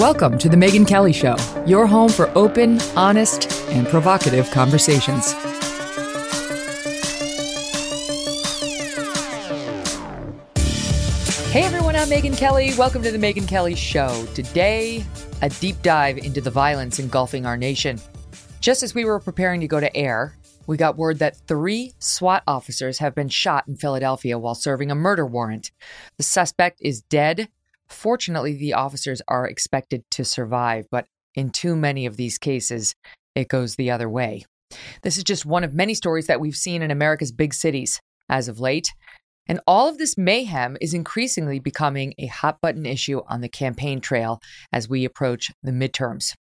Welcome to The Megyn Kelly Show, your home for open, honest, and provocative conversations. Hey everyone, I'm Megyn Kelly. Welcome to The Megyn Kelly Show. Today, a deep dive into the violence engulfing our nation. Just as we were preparing to go to air, we got word that three SWAT officers have been shot in Philadelphia while serving a murder warrant. The suspect is dead Fortunately, the officers are expected to survive, but in too many of these cases, it goes the other way. This is just one of many stories that we've seen in America's big cities as of late. And all of this mayhem is increasingly becoming a hot button issue on the campaign trail as we approach the midterms.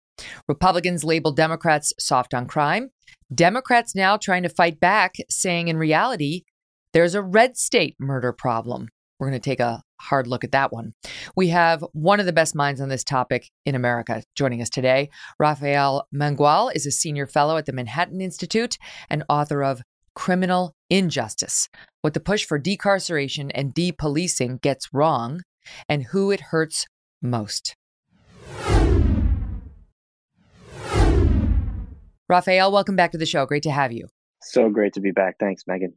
Republicans label Democrats soft on crime. Democrats now trying to fight back, saying in reality, there's a red state murder problem. We're going to take a hard look at that one. We have one of the best minds on this topic in America joining us today. Rafael Mangual is a senior fellow at the Manhattan Institute and author of Criminal Injustice What the Push for Decarceration and Depolicing Gets Wrong and Who It Hurts Most. Rafael, welcome back to the show. Great to have you. So great to be back. Thanks, Megyn.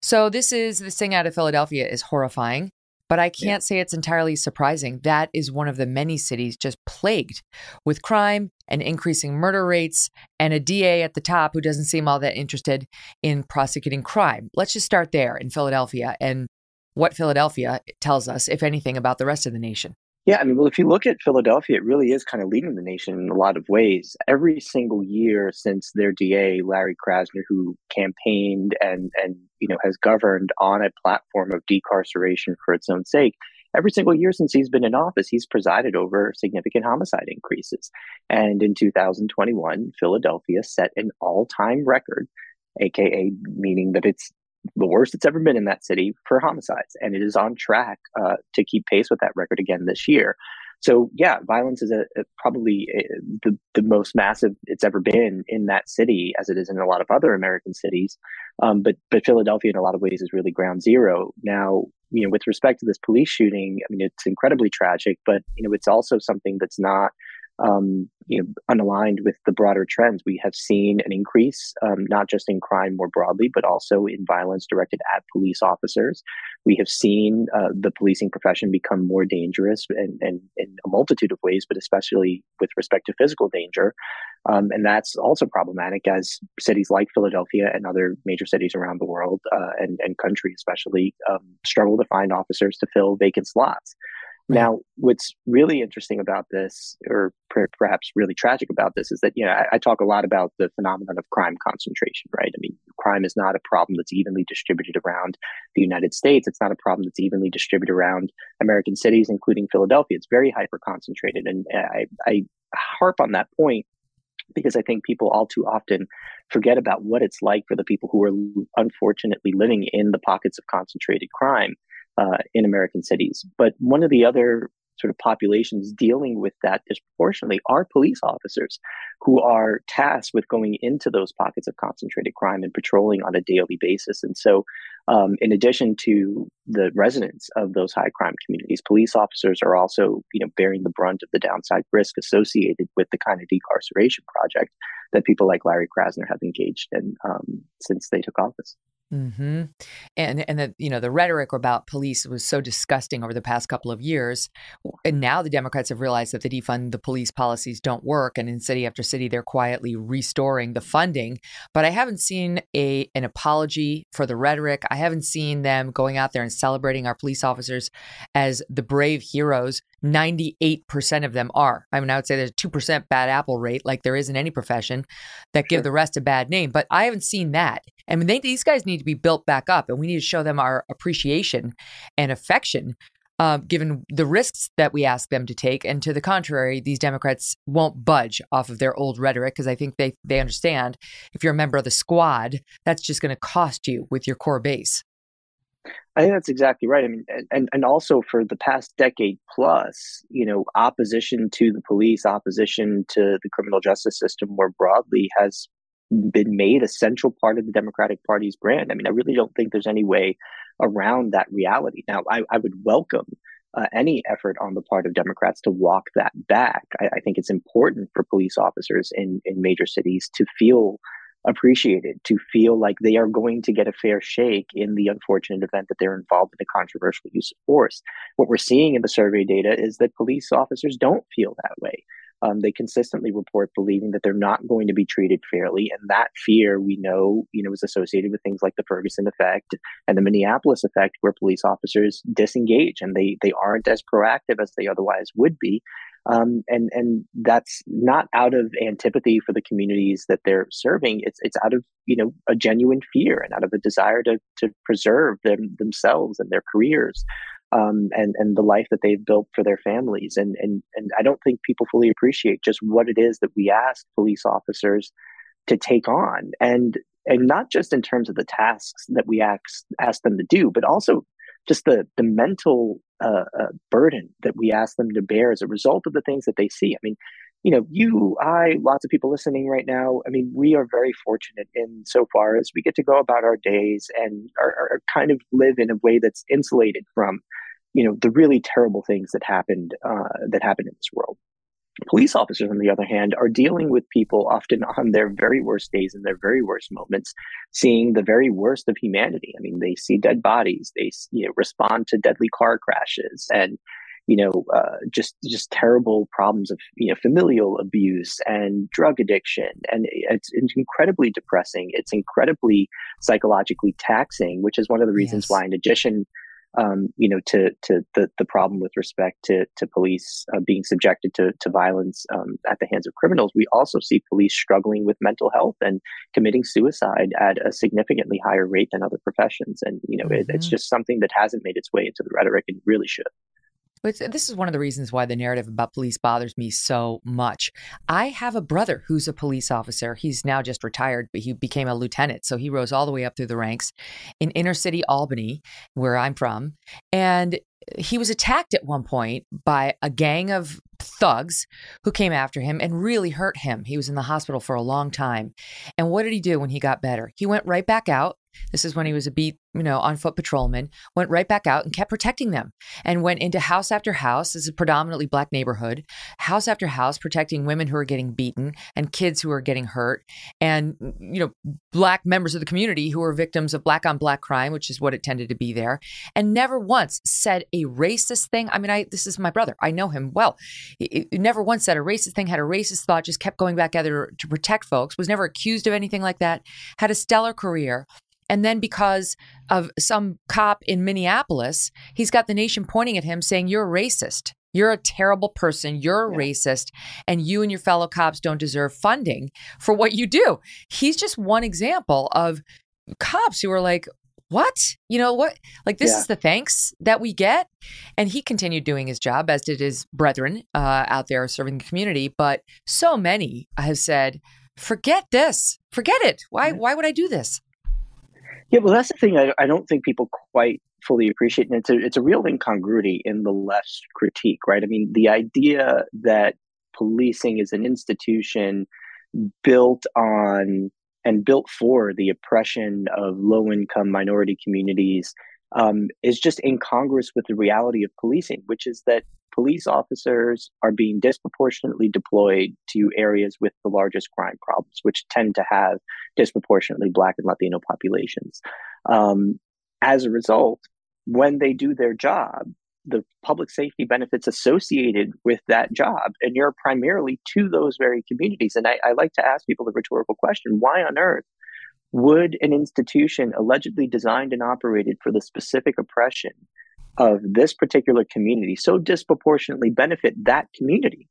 So this is this thing out of Philadelphia is horrifying. But I can't yeah. say it's entirely surprising. That is one of the many cities just plagued with crime and increasing murder rates, and a DA at the top who doesn't seem all that interested in prosecuting crime. Let's just start there in Philadelphia and what Philadelphia tells us, if anything, about the rest of the nation. Yeah, I mean, well, if you look at Philadelphia, it really is kind of leading the nation in a lot of ways. Every single year since their DA, Larry Krasner, who campaigned and and you know has governed on a platform of decarceration for its own sake, every single year since he's been in office, he's presided over significant homicide increases. And in 2021, Philadelphia set an all-time record, aka meaning that it's the worst it's ever been in that city for homicides, and it is on track uh, to keep pace with that record again this year. So yeah, violence is a, a probably a, the the most massive it's ever been in that city, as it is in a lot of other American cities. Um, but but Philadelphia, in a lot of ways, is really ground zero. Now, you know, with respect to this police shooting, I mean, it's incredibly tragic, but you know, it's also something that's not um, you know, unaligned with the broader trends. We have seen an increase, um, not just in crime more broadly, but also in violence directed at police officers. We have seen uh, the policing profession become more dangerous and, and, in a multitude of ways, but especially with respect to physical danger. Um, and that's also problematic as cities like Philadelphia and other major cities around the world uh, and, and country especially um, struggle to find officers to fill vacant slots. Now, what's really interesting about this, or per- perhaps really tragic about this, is that you know I, I, talk a lot about the phenomenon of crime concentration, right? I mean, crime is not a problem that's evenly distributed around the United States. It's not a problem that's evenly distributed around American cities, including Philadelphia. It's very hyper concentrated, and uh, I, I harp on that point because I think people all too often forget about what it's like for the people who are unfortunately living in the pockets of concentrated crime uh, in American cities. But one of the other sort of populations dealing with that disproportionately are police officers who are tasked with going into those pockets of concentrated crime and patrolling on a daily basis. And so, um, in addition to the residents of those high crime communities, police officers are also, you know, bearing the brunt of the downside risk associated with the kind of decarceration project that people like Larry Krasner have engaged in um, since they took office. Mm-hmm. And and the you know the rhetoric about police was so disgusting over the past couple of years, and now the Democrats have realized that the defund the police policies don't work, and in city after city they're quietly restoring the funding. But I haven't seen a an apology for the rhetoric. I haven't seen them going out there and celebrating our police officers as the brave heroes 98% of them are. I mean, I would say there's a 2% bad apple rate, like there is in any profession, that give the rest a bad name. But I haven't seen that. I mean, they, these guys need to be built back up, and we need to show them our appreciation and affection. Uh, given the risks that we ask them to take, and to the contrary, these Democrats won't budge off of their old rhetoric because I think they they understand if you're a member of the squad, that's just going to cost you with your core base. I think that's exactly right. I mean, and and also for the past decade plus, you know, opposition to the police, opposition to the criminal justice system more broadly has been made a central part of the Democratic Party's brand. I mean, I really don't think there's any way around that reality. Now, I, I would welcome uh, any effort on the part of Democrats to walk that back. I, I, think it's important for police officers in, in major cities to feel appreciated, to feel like they are going to get a fair shake in the unfortunate event that they're involved in a controversial use of force. What we're seeing in the survey data is that police officers don't feel that way. Um, they consistently report believing that they're not going to be treated fairly, and that fear we know, you know, is associated with things like the Ferguson effect and the Minneapolis effect, where police officers disengage and they they aren't as proactive as they otherwise would be, um, and and that's not out of antipathy for the communities that they're serving. It's it's out of you know a genuine fear and out of a desire to to preserve them themselves and their careers um, and and the life that they've built for their families. And and and I don't think people fully appreciate just what it is that we ask police officers to take on, and and not just in terms of the tasks that we ask ask them to do, but also just the the mental uh, uh, burden that we ask them to bear as a result of the things that they see. I mean, you know, you, I, lots of people listening right now. I mean, we are very fortunate in so far as we get to go about our days and are, are kind of live in a way that's insulated from, you know, the really terrible things that happened uh, that happened in this world. Police officers, on the other hand, are dealing with people often on their very worst days and their very worst moments, seeing the very worst of humanity. I mean, they see dead bodies, they you know respond to deadly car crashes, and you know, uh, just just terrible problems of you know familial abuse and drug addiction, and it's, it's incredibly depressing. It's incredibly psychologically taxing, which is one of the reasons yes. why, in addition, um, you know, to to the the problem with respect to to police uh, being subjected to to violence um, at the hands of criminals, we also see police struggling with mental health and committing suicide at a significantly higher rate than other professions. And you know, mm-hmm. it, it's mm-hmm. just something that hasn't made its way into the rhetoric and really should. But this is one of the reasons why the narrative about police bothers me so much. I have a brother who's a police officer. He's now just retired, but he became a lieutenant. So he rose all the way up through the ranks in inner city Albany, where I'm from. And he was attacked at one point by a gang of thugs who came after him and really hurt him. He was in the hospital for a long time. And what did he do when he got better? He went right back out this is when he was a beat, you know, on foot patrolman, went right back out and kept protecting them and went into house after house. This is a predominantly black neighborhood, house after house, protecting women who are getting beaten and kids who are getting hurt and, you know, black members of the community who are victims of black on black crime, which is what it tended to be there. And never once said a racist thing. I mean, I, this is my brother. I know him well. He, he never once said a racist thing, had a racist thought, just kept going back either to protect folks, was never accused of anything like that, had a stellar career and then because of some cop in Minneapolis, he's got the nation pointing at him saying, You're a racist. You're a terrible person. You're a yeah. racist. And you and your fellow cops don't deserve funding for what you do. He's just one example of cops who are like, what? You know what? Like, this yeah. is the thanks that we get. And he continued doing his job, as did his brethren uh, out there serving the community. But so many have said, forget this. Forget it. Why, why would I do this? Yeah, well, that's the thing. I, I don't think people quite fully appreciate, and it's a it's a real incongruity in the left's critique, right? I mean, the idea that policing is an institution built on and built for the oppression of low income minority communities um, is just incongruous with the reality of policing, which is that police officers are being disproportionately deployed to areas with the largest crime problems, which tend to have disproportionately Black and Latino populations. Um, as a result, when they do their job, the public safety benefits associated with that job and you're primarily to those very communities. And I, I like to ask people the rhetorical question why on earth would an institution allegedly designed and operated for the specific oppression of this particular community so disproportionately benefit that community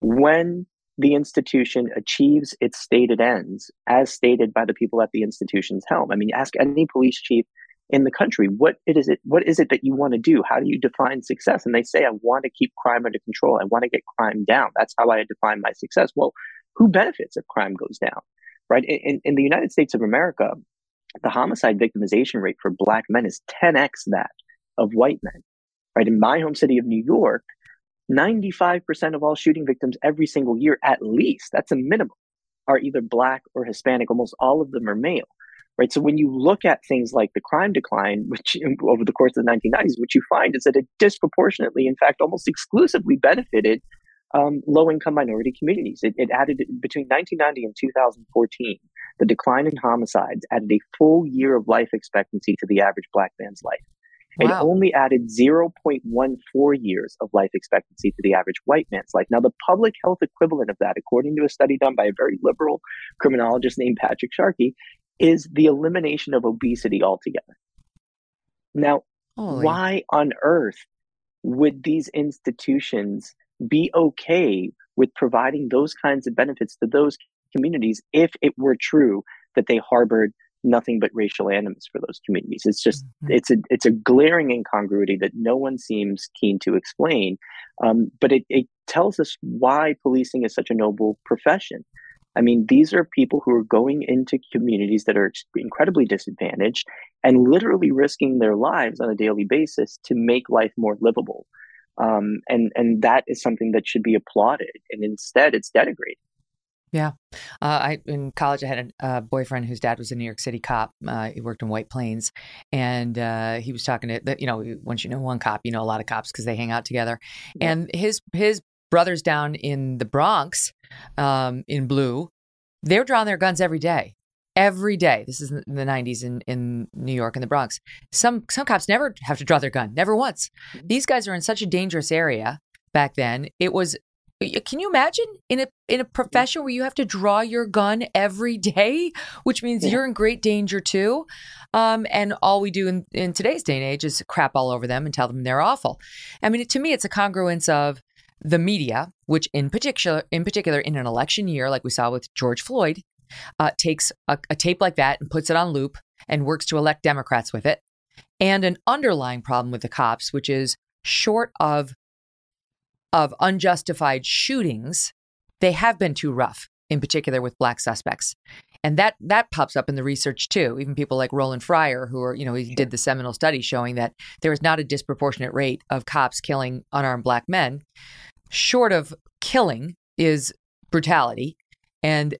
when the institution achieves its stated ends as stated by the people at the institution's helm. I mean, ask any police chief in the country, what it is it what is it that you want to do? How do you define success? And they say, I want to keep crime under control. I want to get crime down. That's how I define my success. Well, who benefits if crime goes down? Right? In, in the United States of America, the homicide victimization rate for black men is 10x that of white men. Right? In my home city of New York, 95% of all shooting victims every single year, at least, that's a minimum, are either black or Hispanic. Almost all of them are male. Right? So when you look at things like the crime decline, which over the course of the 1990s, what you find is that it disproportionately, in fact, almost exclusively benefited um, low income minority communities. It, it, added between 1990 and 2014, the decline in homicides added a full year of life expectancy to the average black man's life. Wow. It only added 0.14 years of life expectancy to the average white man's life. Now, the public health equivalent of that, according to a study done by a very liberal criminologist named Patrick Sharkey, is the elimination of obesity altogether. Now, Holy. why on earth would these institutions be okay with providing those kinds of benefits to those communities if it were true that they harbored nothing but racial animus for those communities. It's just mm-hmm. it's a it's a glaring incongruity that no one seems keen to explain. Um, but it, it tells us why policing is such a noble profession. I mean, these are people who are going into communities that are incredibly disadvantaged and literally risking their lives on a daily basis to make life more livable. Um, and and that is something that should be applauded, and instead, it's denigrated. Yeah, uh, I in college I had a, boyfriend whose dad was a New York City cop. Uh, he worked in White Plains, and uh, he was talking to you know once you know one cop, you know a lot of cops because they hang out together. Yeah. And his his brothers down in the Bronx, um, in blue, they're drawing their guns every day every day. This is in the 90s in, in New York and the Bronx. Some some cops never have to draw their gun, never once. Mm-hmm. These guys are in such a dangerous area back then. It was can you imagine in a in a profession where you have to draw your gun every day, which means yeah. you're in great danger too. Um, and all we do in, in today's day and age is crap all over them and tell them they're awful. I mean, to me, it's a congruence of the media, which in particular, in particular, in an election year, like we saw with George Floyd, uh, takes a, a tape like that and puts it on loop and works to elect Democrats with it, and an underlying problem with the cops, which is short of of unjustified shootings, they have been too rough, in particular with black suspects. And that that pops up in the research too. Even people like Roland Fryer, who are, you know, he did the seminal study showing that there is not a disproportionate rate of cops killing unarmed black men. Short of killing is brutality. And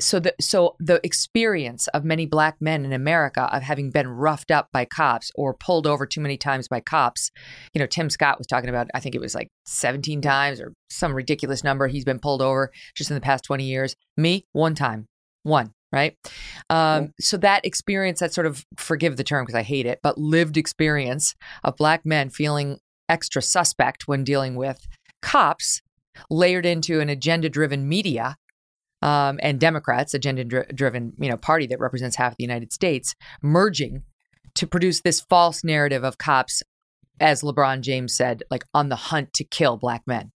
so the so the experience of many black men in America of having been roughed up by cops or pulled over too many times by cops, you know, Tim Scott was talking about I think it was like 17 times or some ridiculous number he's been pulled over just in the past 20 years. Me, one time, one. Right. Um, so that experience, that sort of forgive the term because I hate it, but lived experience of black men feeling extra suspect when dealing with cops layered into an agenda driven media um, and Democrats, agenda-driven you know party that represents half the United States, merging to produce this false narrative of cops, as LeBron James said, like on the hunt to kill black men.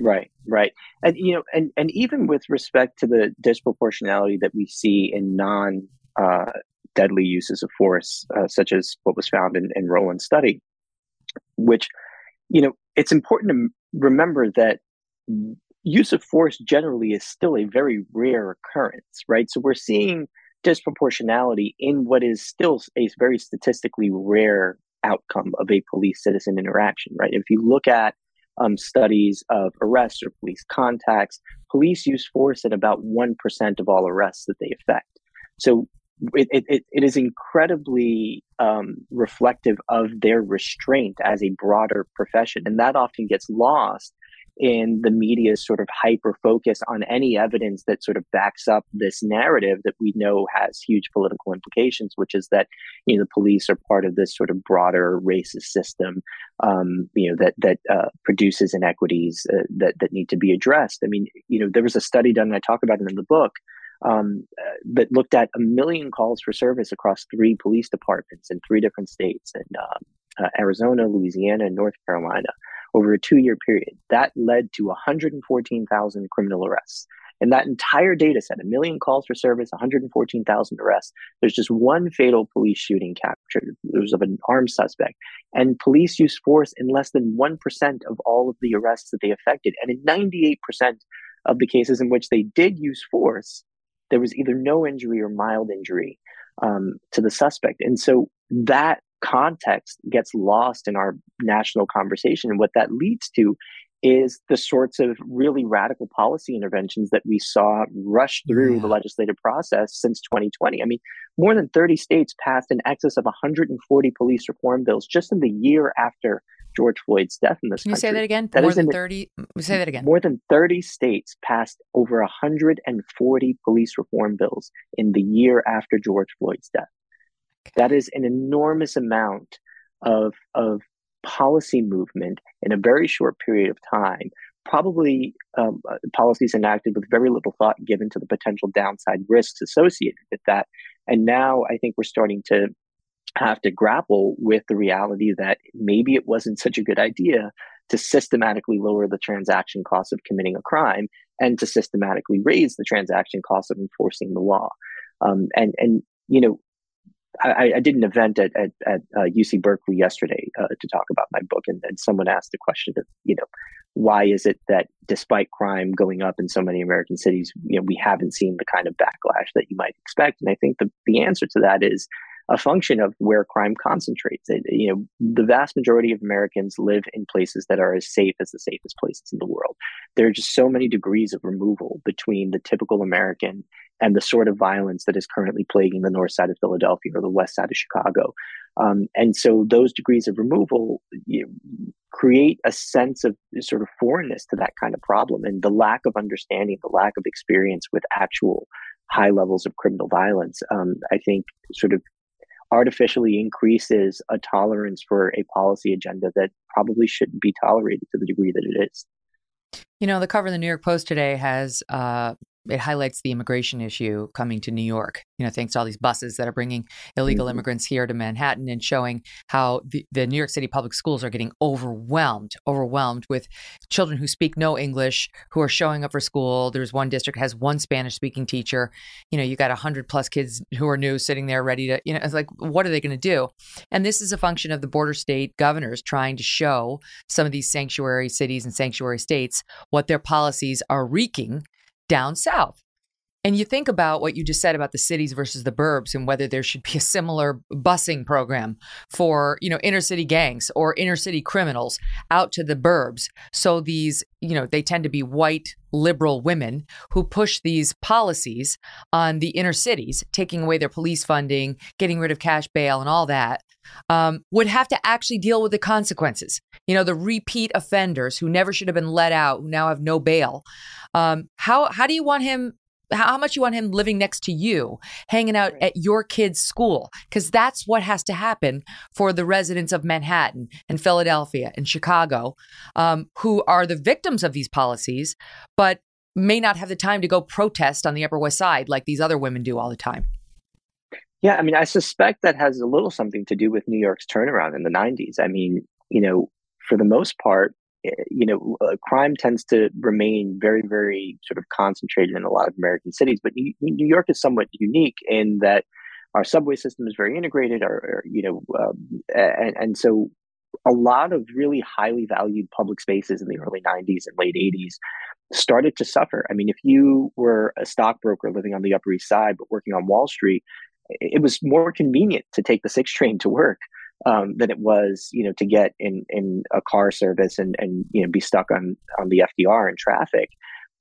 Right, right, and you know, and and even with respect to the disproportionality that we see in non uh, deadly uses of force, uh, such as what was found in, in Roland's study, which you know, it's important to remember that use of force generally is still a very rare occurrence, right? So we're seeing disproportionality in what is still a very statistically rare outcome of a police citizen interaction, right? If you look at um, studies of arrests or police contacts, police use force at about 1% of all arrests that they effect. So it, it, it is incredibly um, reflective of their restraint as a broader profession. And that often gets lost in the media's sort of hyper focus on any evidence that sort of backs up this narrative that we know has huge political implications, which is that you know the police are part of this sort of broader racist system, um, you know that that uh, produces inequities uh, that that need to be addressed. I mean, you know, there was a study done, and I talk about it in the book. Um, uh, that looked at a million calls for service across three police departments in three different states in um, uh, Arizona, Louisiana, and North Carolina over a two year period. That led to 114,000 criminal arrests. And that entire data set, a million calls for service, 114,000 arrests, there's just one fatal police shooting captured. It was of an armed suspect. And police used force in less than 1% of all of the arrests that they affected. And in 98% of the cases in which they did use force, there was either no injury or mild injury um, to the suspect. And so that context gets lost in our national conversation. And what that leads to is the sorts of really radical policy interventions that we saw rush through yeah. the legislative process since 2020. I mean, more than 30 states passed in excess of 140 police reform bills just in the year after George Floyd's death in this Can country. you say that again? That more than 30? Say that again. More than 30 states passed over 140 police reform bills in the year after George Floyd's death. That is an enormous amount of, of policy movement in a very short period of time. Probably um, uh, policies enacted with very little thought given to the potential downside risks associated with that. And now I think we're starting to have to grapple with the reality that maybe it wasn't such a good idea to systematically lower the transaction cost of committing a crime and to systematically raise the transaction cost of enforcing the law. Um, and and you know, I, I, did an event at at, at uh, UC Berkeley yesterday uh, to talk about my book, and, and someone asked the question of you know why is it that despite crime going up in so many American cities, you know we haven't seen the kind of backlash that you might expect? And I think the the answer to that is a function of where crime concentrates. It, you know, the vast majority of Americans live in places that are as safe as the safest places in the world. There are just so many degrees of removal between the typical American and the sort of violence that is currently plaguing the north side of Philadelphia or the west side of Chicago. Um, and so those degrees of removal you create a sense of sort of foreignness to that kind of problem and the lack of understanding, the lack of experience with actual high levels of criminal violence, um, I think sort of artificially increases a tolerance for a policy agenda that probably shouldn't be tolerated to the degree that it is. You know, the cover of the New York Post today has uh, it highlights the immigration issue coming to New York. You know, thanks to all these buses that are bringing illegal mm-hmm. immigrants here to Manhattan and showing how the, the, New York City public schools are getting overwhelmed, overwhelmed with children who speak no English, who are showing up for school. There's one district has one Spanish speaking teacher. You know, you got 100 plus kids who are new sitting there ready to, you know, it's like, what are they going to do? And this is a function of the border state governors trying to show some of these sanctuary cities and sanctuary states what their policies are wreaking down south. And you think about what you just said about the cities versus the burbs and whether there should be a similar busing program for, you know, inner city gangs or inner city criminals out to the burbs. So these, you know, they tend to be white liberal women who push these policies on the inner cities, taking away their police funding, getting rid of cash bail and all that. Um, would have to actually deal with the consequences. You know, the repeat offenders who never should have been let out, who now have no bail. Um, how how do you want him how much you want him living next to you, hanging out at your kid's school, because that's what has to happen for the residents of Manhattan and Philadelphia and Chicago, um, who are the victims of these policies, but may not have the time to go protest on the Upper West Side like these other women do all the time. Yeah, I mean, I suspect that has a little something to do with New York's turnaround in the 90s. I mean, you know, for the most part, Eh, you know, uh, crime tends to remain very, very sort of concentrated in a lot of American cities. But New, New York is somewhat unique in that our subway system is very integrated. Our you know, um, and, and so a lot of really highly valued public spaces in the early 90s and late 80s started to suffer. I mean, if you were a stockbroker living on the Upper East Side but working on Wall Street, it was more convenient to take the six train to work um, than it was, you know, to get in in a car service and and you know be stuck on on the FDR in traffic.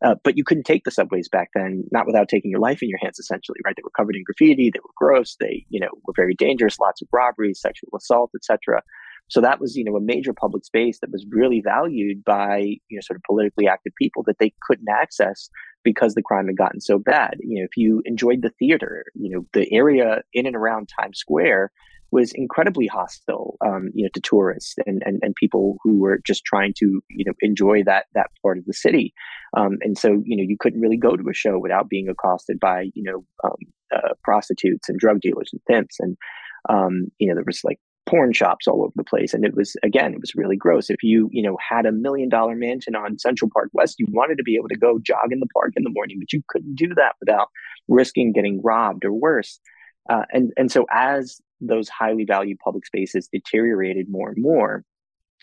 Uh, but you couldn't take the subways back then, not without taking your life in your hands. Essentially, right? They were covered in graffiti. They were gross. They, you know, were very dangerous. Lots of robberies, sexual assault, etc. So that was, you know, a major public space that was really valued by, you know, sort of politically active people that they couldn't access because the crime had gotten so bad. You know, if you enjoyed the theater, you know, the area in and around Times Square was incredibly hostile, um, you know, to tourists and, and, and people who were just trying to, you know, enjoy that that part of the city. Um, and so, you know, you couldn't really go to a show without being accosted by, you know, um, uh, prostitutes and drug dealers and pimps. And, um, you know, there was like porn shops all over the place. And it was, again, it was really gross. If you, you know, had a million dollar mansion on Central Park West, you wanted to be able to go jog in the park in the morning, but you couldn't do that without risking getting robbed or worse. Uh, and and so as those highly valued public spaces deteriorated more and more,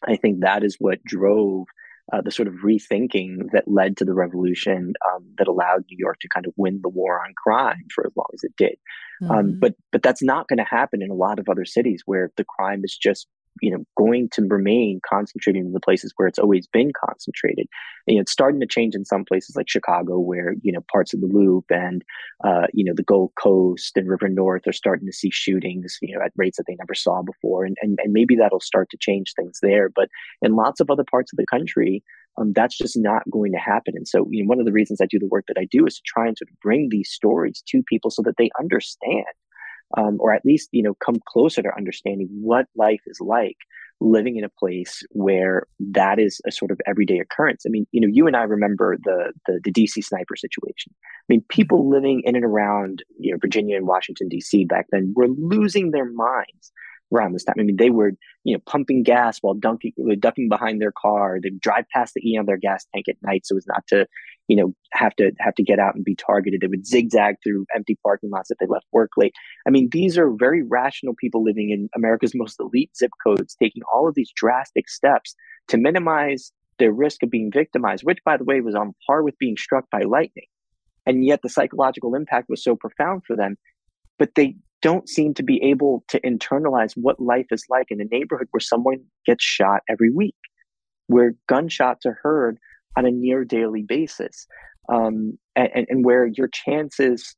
I think that is what drove uh, the sort of rethinking that led to the revolution um, that allowed New York to kind of win the war on crime for as long as it did. Um, mm-hmm. Um, but but that's not going to happen in a lot of other cities where the crime is just you know going to remain concentrated in the places where it's always been concentrated. And, you know, it's starting to change in some places like Chicago, where you know parts of the Loop and uh, you know the Gold Coast and River North are starting to see shootings, you know, at rates that they never saw before, and and, and maybe that'll start to change things there. But in lots of other parts of the country, um, that's just not going to happen. And so, you know, one of the reasons I do the work that I do is to try and sort of bring these stories to people so that they understand, um, or at least, you know, come closer to understanding what life is like living in a place where that is a sort of everyday occurrence. I mean, you know, you and I remember the the, the DC sniper situation. I mean, people living in and around you know Virginia and Washington D.C. back then were losing their minds around this time. I mean, they were, you know, pumping gas while dunking, uh, ducking behind their car. They'd drive past the E on their gas tank at night so as not to, you know, have to have to get out and be targeted. They would zigzag through empty parking lots if they left work late. I mean, these are very rational people living in America's most elite zip codes, taking all of these drastic steps to minimize their risk of being victimized, which, by the way, was on par with being struck by lightning. And yet the psychological impact was so profound for them. But they don't seem to be able to internalize what life is like in a neighborhood where someone gets shot every week, where gunshots are heard on a near daily basis, um, and, and where your chances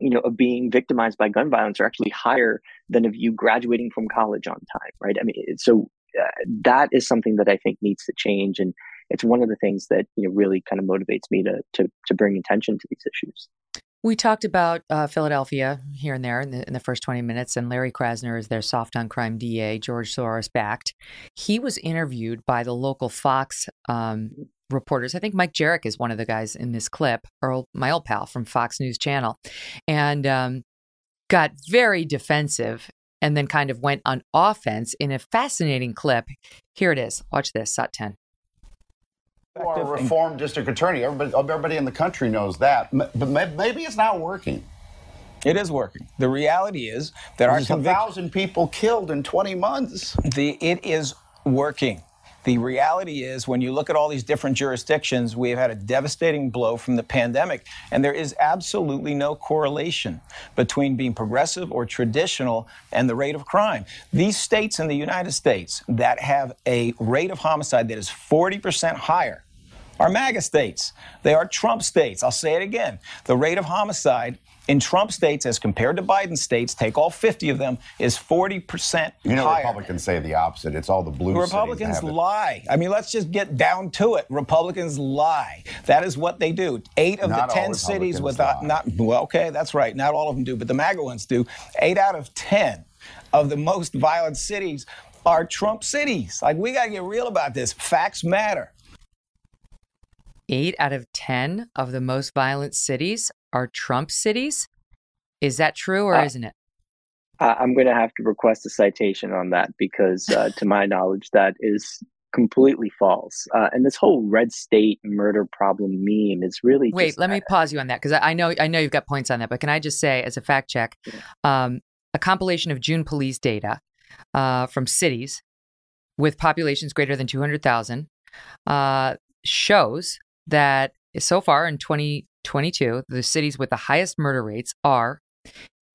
you know of being victimized by gun violence are actually higher than of you graduating from college on time right? I mean so uh, that is something that i think needs to change and it's one of the things that you know really kind of motivates me to to to bring attention to these issues we talked about uh, Philadelphia here and there in the, in the, first 20 minutes, and Larry Krasner is their soft on crime DA, George Soros backed. He was interviewed by the local Fox um, reporters. I think Mike Jerrick is one of the guys in this clip, Earl, my old pal from Fox News Channel, and um, got very defensive and then kind of went on offense in a fascinating clip. Here it is. Watch this, SOT 10. You are a reformed district attorney. Everybody, everybody in the country knows that. But maybe it's not working. It is working. The reality is that There's our convic- a thousand people killed in 20 months. The it is working. The reality is, when you look at all these different jurisdictions, we have had a devastating blow from the pandemic, and there is absolutely no correlation between being progressive or traditional and the rate of crime. These states in the United States that have a rate of homicide that is 40% higher are MAGA states. They are Trump states. I'll say it again. The rate of homicide in Trump states as compared to Biden states, take all 50 of them, is 40% You know, higher. Republicans say the opposite. It's all the blue Republicans lie. I mean, let's just get down to it. Republicans lie. That is what they do. Eight of not the 10 cities without, not, well, okay, that's right. Not all of them do, but the MAGA ones do. Eight out of 10 of the most violent cities are Trump cities. Like, we got to get real about this. Facts matter. Eight out of 10 of the most violent cities are Trump cities. Is that true or uh, isn't it? I'm going to have to request a citation on that because, uh, to my knowledge, that is completely false. Uh, and this whole red state murder problem meme is really. Wait, let me pause you on that because I know I know you've got points on that, but can I just say, as a fact check, um, a compilation of June police data uh, from cities with populations greater than 200,000 uh, shows that so far in 2022, the cities with the highest murder rates are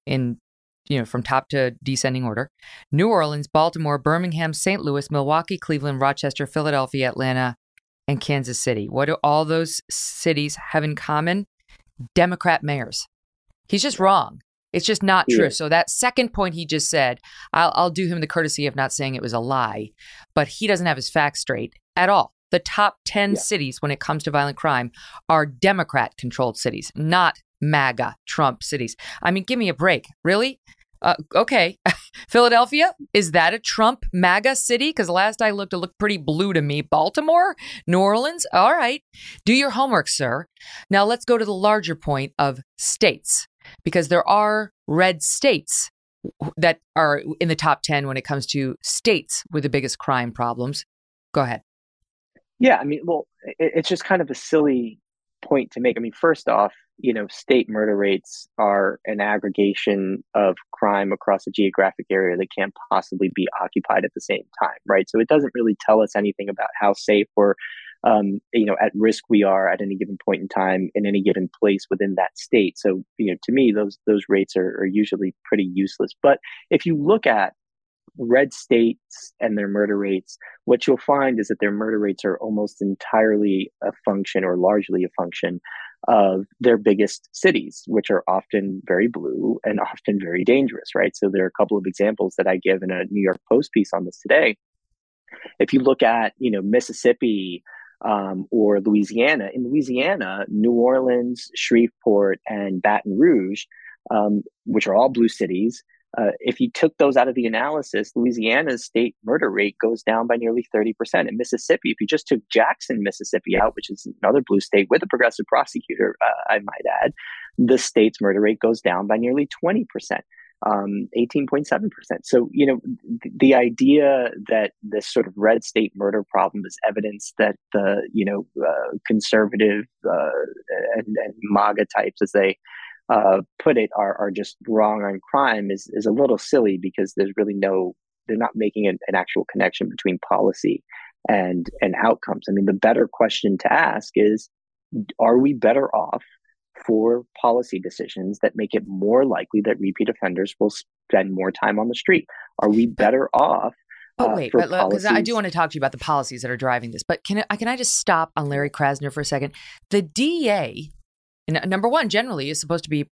in you know from top to descending order new orleans baltimore birmingham st louis milwaukee cleveland rochester philadelphia atlanta and kansas city. What do all those cities have in common? Democrat mayors. He's just wrong. It's just not true. So that second point he just said I'll, I'll do him the courtesy of not saying it was a lie but he doesn't have his facts straight at all the top 10 yeah. cities when it comes to violent crime are Democrat controlled cities, not MAGA Trump cities. I mean, give me a break. Really? Uh, okay. Philadelphia, is that a Trump MAGA city? Because last I looked, it looked pretty blue to me. Baltimore, New Orleans, all right. Do your homework, sir. Now let's go to the larger point of states, because there are red states that are in the top 10 when it comes to states with the biggest crime problems. Go ahead. Yeah, I mean, well, it, it's just kind of a silly point to make. I mean, first off, you know, state murder rates are an aggregation of crime across a geographic area that can't possibly be occupied at the same time, right? So it doesn't really tell us anything about how safe or, um, you know, at risk we are at any given point in time in any given place within that state. So, you know, to me, those those rates are, are usually pretty useless. But if you look at red states and their murder rates, what you'll find is that their murder rates are almost entirely a function or largely a function of their biggest cities, which are often very blue and often very dangerous, right? So there are a couple of examples that I give in a New York Post piece on this today. If you look at, you know, Mississippi um, or Louisiana, in Louisiana, New Orleans, Shreveport, and Baton Rouge, um, which are all blue cities, uh, if you took those out of the analysis, Louisiana's state murder rate goes down by nearly 30%. In Mississippi, if you just took Jackson, Mississippi out, which is another blue state with a progressive prosecutor, uh, I might add, the state's murder rate goes down by nearly 20%. Um, 18.7%. So, you know, th- the idea that this sort of red state murder problem is evidence that the, you know, uh, conservative uh, and, and MAGA types, as they uh, put it are, are just wrong on crime is, is a little silly because there's really no, they're not making an, an actual connection between policy and, and outcomes. I mean, the better question to ask is, are we better off for policy decisions that make it more likely that repeat offenders will spend more time on the street? Are we better off Oh wait, uh, but because I do want to talk to you about the policies that are driving this. But can I, can I just stop on Larry Krasner for a second? The DA and number one, generally, is supposed to be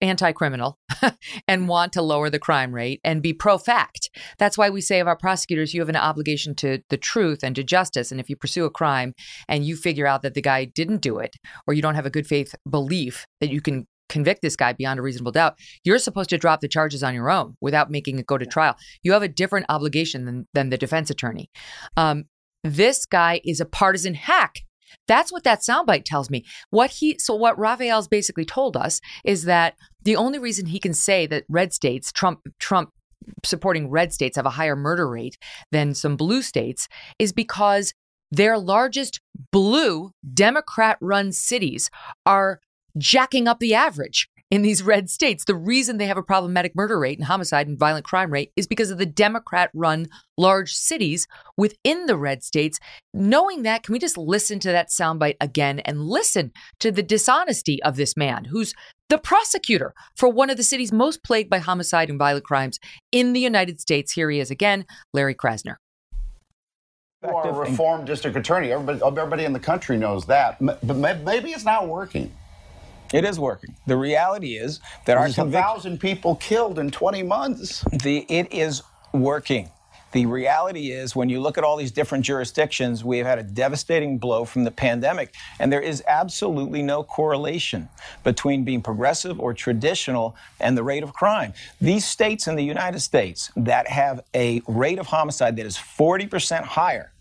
anti criminal and want to lower the crime rate and be pro fact. That's why we say of our prosecutors, you have an obligation to the truth and to justice. And if you pursue a crime and you figure out that the guy didn't do it, or you don't have a good faith belief that you can convict this guy beyond a reasonable doubt, you're supposed to drop the charges on your own without making it go to trial. You have a different obligation than, than the defense attorney. Um, this guy is a partisan hack. That's what that soundbite tells me. What he so what Rafael's basically told us is that the only reason he can say that red states, Trump Trump supporting red states have a higher murder rate than some blue states is because their largest blue Democrat run cities are jacking up the average in these red states. The reason they have a problematic murder rate and homicide and violent crime rate is because of the Democrat run large cities within the red states. Knowing that, can we just listen to that soundbite again and listen to the dishonesty of this man who's the prosecutor for one of the cities most plagued by homicide and violent crimes in the United States? Here he is again, Larry Krasner. You are a reformed district attorney. Everybody, everybody in the country knows that. But maybe it's not working. It is working. The reality is that There's our convic- thousand people killed in 20 months. The it is working. The reality is, when you look at all these different jurisdictions, we have had a devastating blow from the pandemic, and there is absolutely no correlation between being progressive or traditional and the rate of crime. These states in the United States that have a rate of homicide that is 40% higher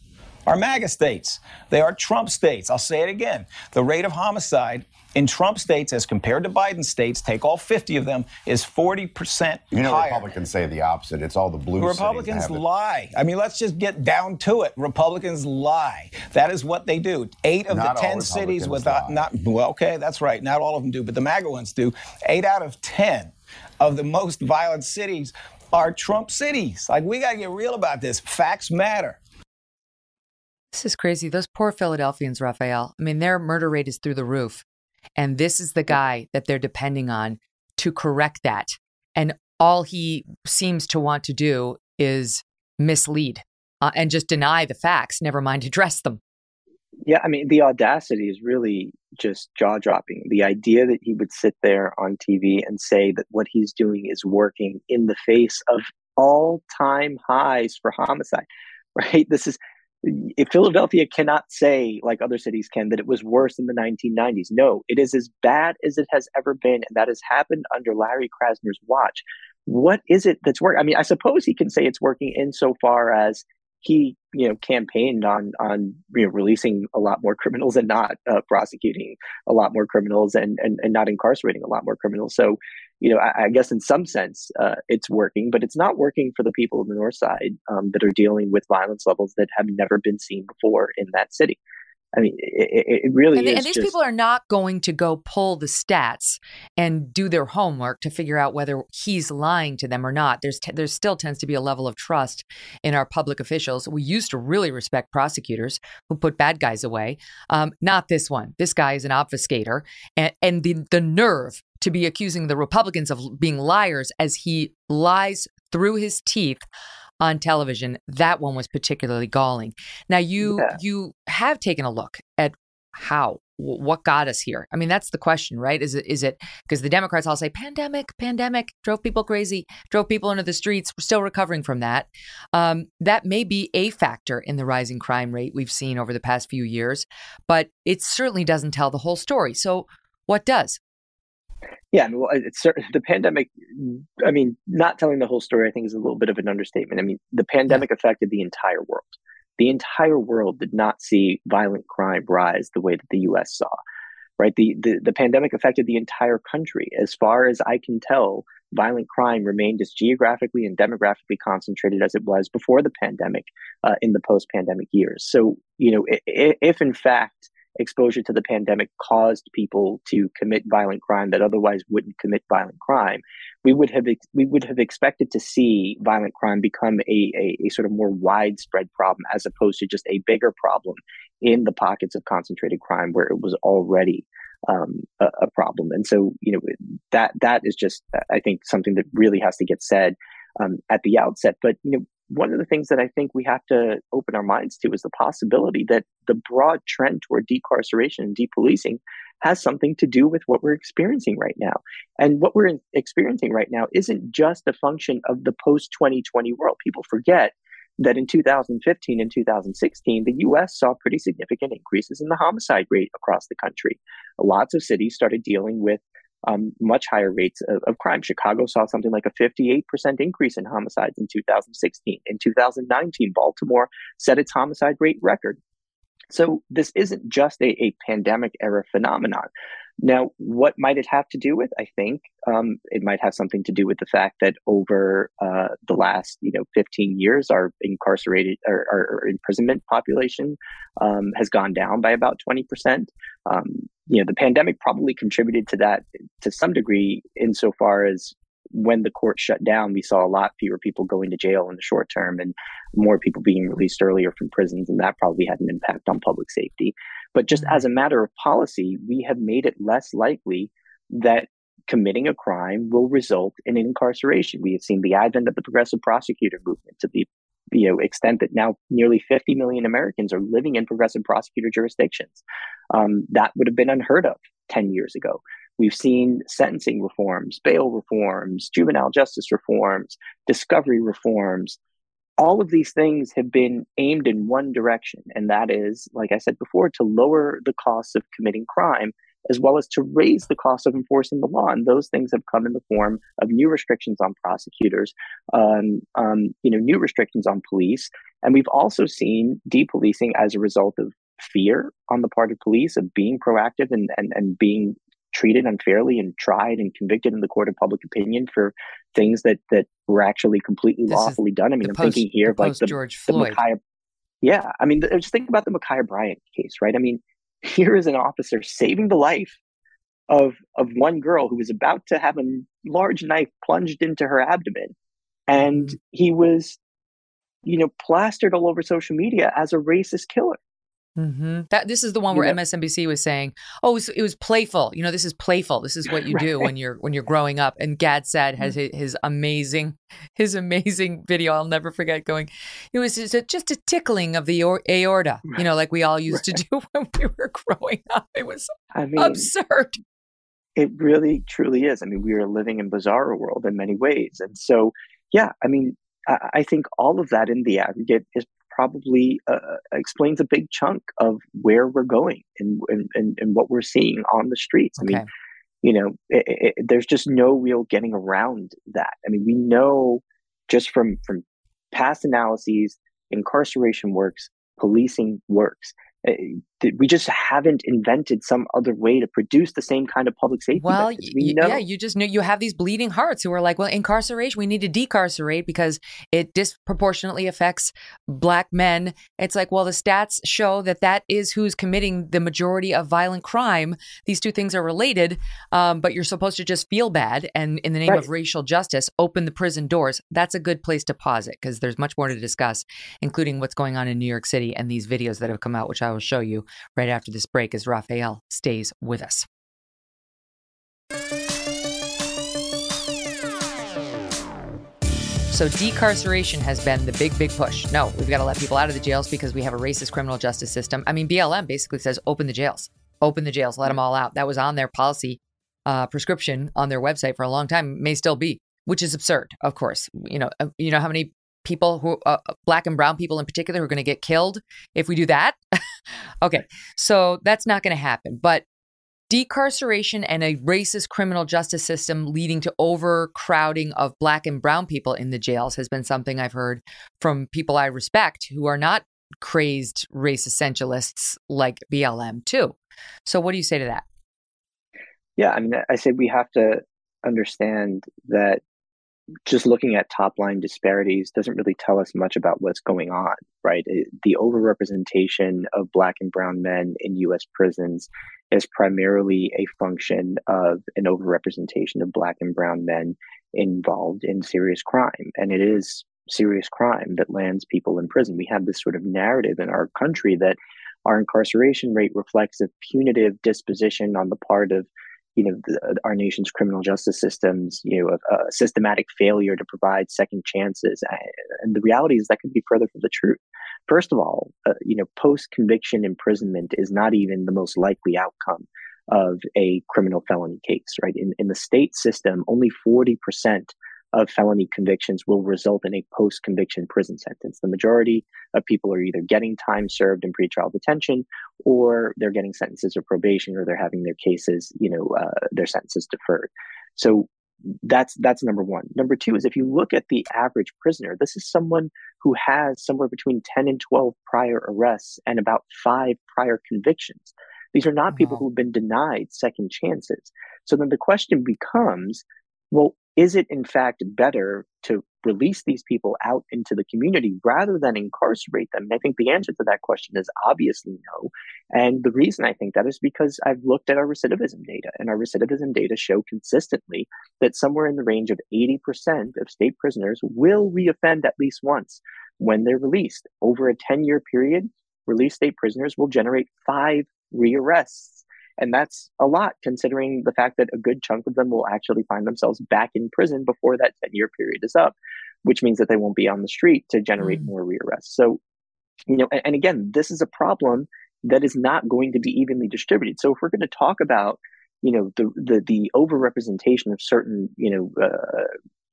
are MAGA states. They are Trump states. I'll say it again. The rate of homicide in Trump states as compared to Biden states, take all 50 of them, is 40% You know, higher. Republicans say the opposite. It's all the blue Republicans lie. I mean, let's just get down to it. Republicans lie. That is what they do. Eight of not the 10 cities without, not, well, okay, that's right. Not all of them do, but the MAGA ones do. Eight out of 10 of the most violent cities are Trump cities. Like, we got to get real about this. Facts matter. This is crazy. Those poor Philadelphians, Rafael. I mean, their murder rate is through the roof. And this is the guy that they're depending on to correct that. And all he seems to want to do is mislead uh, and just deny the facts, never mind address them. Yeah, I mean, the audacity is really just jaw dropping. The idea that he would sit there on TV and say that what he's doing is working in the face of all time highs for homicide, right? This is if Philadelphia cannot say, like other cities can, that it was worse in the 1990s, no, it is as bad as it has ever been. And that has happened under Larry Krasner's watch. What is it that's working? I mean, I suppose he can say it's working insofar as he, you know, campaigned on on you know releasing a lot more criminals and not uh, prosecuting a lot more criminals and, and and not incarcerating a lot more criminals. So you know, I, I guess in some sense uh, it's working, but it's not working for the people in the North Side um, that are dealing with violence levels that have never been seen before in that city. I mean, it, it really and, is. And these just, people are not going to go pull the stats and do their homework to figure out whether he's lying to them or not. There's t- there still tends to be a level of trust in our public officials. We used to really respect prosecutors who put bad guys away. Um, not this one. This guy is an obfuscator, and and the the nerve to be accusing the Republicans of being liars as he lies through his teeth on television, that one was particularly galling. Now you yeah. you have taken a look at how what got us here. I mean, that's the question, right? Is it is it because the Democrats all say pandemic, pandemic drove people crazy, drove people into the streets. We're still recovering from that. Um, that may be a factor in the rising crime rate we've seen over the past few years, but it certainly doesn't tell the whole story. So, what does? Yeah, well, it's the pandemic. I mean, not telling the whole story, I think, is a little bit of an understatement. I mean, the pandemic affected the entire world. The entire world did not see violent crime rise the way that the U.S. saw. Right, the, the the pandemic affected the entire country. As far as I can tell, violent crime remained as geographically and demographically concentrated as it was before the pandemic uh, in the post-pandemic years. So, you know, if, if in fact exposure to the pandemic caused people to commit violent crime that otherwise wouldn't commit violent crime, we would have we would have expected to see violent crime become a, a, a, sort of more widespread problem as opposed to just a bigger problem in the pockets of concentrated crime where it was already um, a, a, problem. And so, you know, that that is just I think something that really has to get said um, at the outset. But you know, one of the things that I think we have to open our minds to is the possibility that the broad trend toward decarceration and depolicing has something to do with what we're experiencing right now. And what we're experiencing right now isn't just a function of the post 2020 world. People forget that in 2015 and 2016, the US saw pretty significant increases in the homicide rate across the country. Lots of cities started dealing with um, much higher rates of, of, crime. Chicago saw something like a 58% increase in homicides in 2016. In 2019, Baltimore set its homicide rate record. So this isn't just a, a pandemic era phenomenon. Now, what might it have to do with? I think um, it might have something to do with the fact that over uh, the last, you know, 15 years, our incarcerated or our imprisonment population um, has gone down by about 20 percent. Um, you know, the pandemic probably contributed to that to some degree, insofar as when the court shut down, we saw a lot fewer people going to jail in the short term and more people being released earlier from prisons, and that probably had an impact on public safety. But just as a matter of policy, we have made it less likely that committing a crime will result in incarceration. We have seen the advent of the progressive prosecutor movement to the you know extent that now nearly 50 million Americans are living in progressive prosecutor jurisdictions. Um, that would have been unheard of 10 years ago. We've seen sentencing reforms, bail reforms, juvenile justice reforms, discovery reforms. All of these things have been aimed in one direction, and that is, like I said before, to lower the costs of committing crime as well as to raise the cost of enforcing the law. And those things have come in the form of new restrictions on prosecutors, um, um, you know, new restrictions on police. And we've also seen depolicing as a result of fear on the part of police of being proactive and, and, and being treated unfairly and tried and convicted in the court of public opinion for things that that were actually completely this lawfully done. I mean, I'm post, thinking here of like the, George the Ma'Khia, yeah, I mean, just think about the Ma'Khia Bryant case, right? I mean, here is an officer saving the life of of one girl who was about to have a large knife plunged into her abdomen, and mm-hmm. he was, you know, plastered all over social media as a racist killer. Mm-hmm. That this is the one where MSNBC was saying, "Oh, it was, it was, playful. You know, this is playful. This is what you do when you're when you're growing up." And Gad Saad has mm-hmm. his, his, amazing his amazing video. I'll never forget. Going, it was just a, just a tickling of the aorta. You know, like we all used right. to do when we were growing up. It was I mean, absurd. It really, truly is. I mean, we are living in bizarre world in many ways, and so yeah. I mean, I, I think all of that in the aggregate is probably uh, explains a big chunk of where we're going and, and, and, what we're seeing on the streets. Okay. I mean, you know, it, it, there's just no real getting around that. I mean, we know just from, from past analyses, incarceration works, policing works. Uh, we just haven't invented some other way to produce the same kind of public safety. Well, we yeah, you just know you have these bleeding hearts who are like, well, incarceration, we need to decarcerate because it disproportionately affects black men. It's like, well, the stats show that that is who's committing the majority of violent crime. These two things are related, um, but you're supposed to just feel bad and, in the name right. of racial justice, open the prison doors. That's a good place to pause it because there's much more to discuss, including what's going on in New York City and these videos that have come out, which I will show you right after this break as Rafael stays with us. So, decarceration has been the big, big push. No, we've got to let people out of the jails because we have a racist criminal justice system. I mean, BLM basically says open the jails, open the jails, let them all out. That was on their policy uh, prescription on their website for a long time, may still be, which is absurd, of course. You know, uh, you know how many people who uh, black and brown people in particular who are going to get killed if we do that. Okay so that's not going to happen but decarceration and a racist criminal justice system leading to overcrowding of black and brown people in the jails has been something i've heard from people i respect who are not crazed race essentialists like blm too. So what do you say to that? Yeah i mean i say we have to understand that just looking at top line disparities doesn't really tell us much about what's going on, right? The overrepresentation of Black and Brown men in US prisons is primarily a function of an overrepresentation of Black and Brown men involved in serious crime. And it is serious crime that lands people in prison. We have this sort of narrative in our country that our incarceration rate reflects a punitive disposition on the part of you know the, our nation's criminal justice systems you know a, a, systematic failure to provide second chances and the reality is that could be further from the truth. First of all uh, you know post conviction imprisonment is not even the most likely outcome of a criminal felony case right? In, in the state system only 40% of felony convictions will result in a post conviction prison sentence. The majority of people are either getting time served in pretrial detention or they're getting sentences of probation or they're having their cases, you know, uh, their sentences deferred. So that's that's number one. Number two is if you look at the average prisoner, this is someone who has somewhere between 10 and 12 prior arrests and about five prior convictions. These are not wow. people who've been denied second chances. So then the question becomes, well, is it in fact better to release these people out into the community rather than incarcerate them? And I think the answer to that question is obviously no. And the reason I think that is because I've looked at our recidivism data, and our recidivism data show consistently that somewhere in the range of 80% of state prisoners will reoffend at least once when they're released. Over a 10 year period, released state prisoners will generate five rearrests and that's a lot considering the fact that a good chunk of them will actually find themselves back in prison before that 10 year period is up, which means that they won't be on the street to generate mm. more rearrests. So, you know, and, and again, this is a problem that is not going to be evenly distributed. So if we're going to talk about, you know, the, the, the overrepresentation of certain, you know, uh,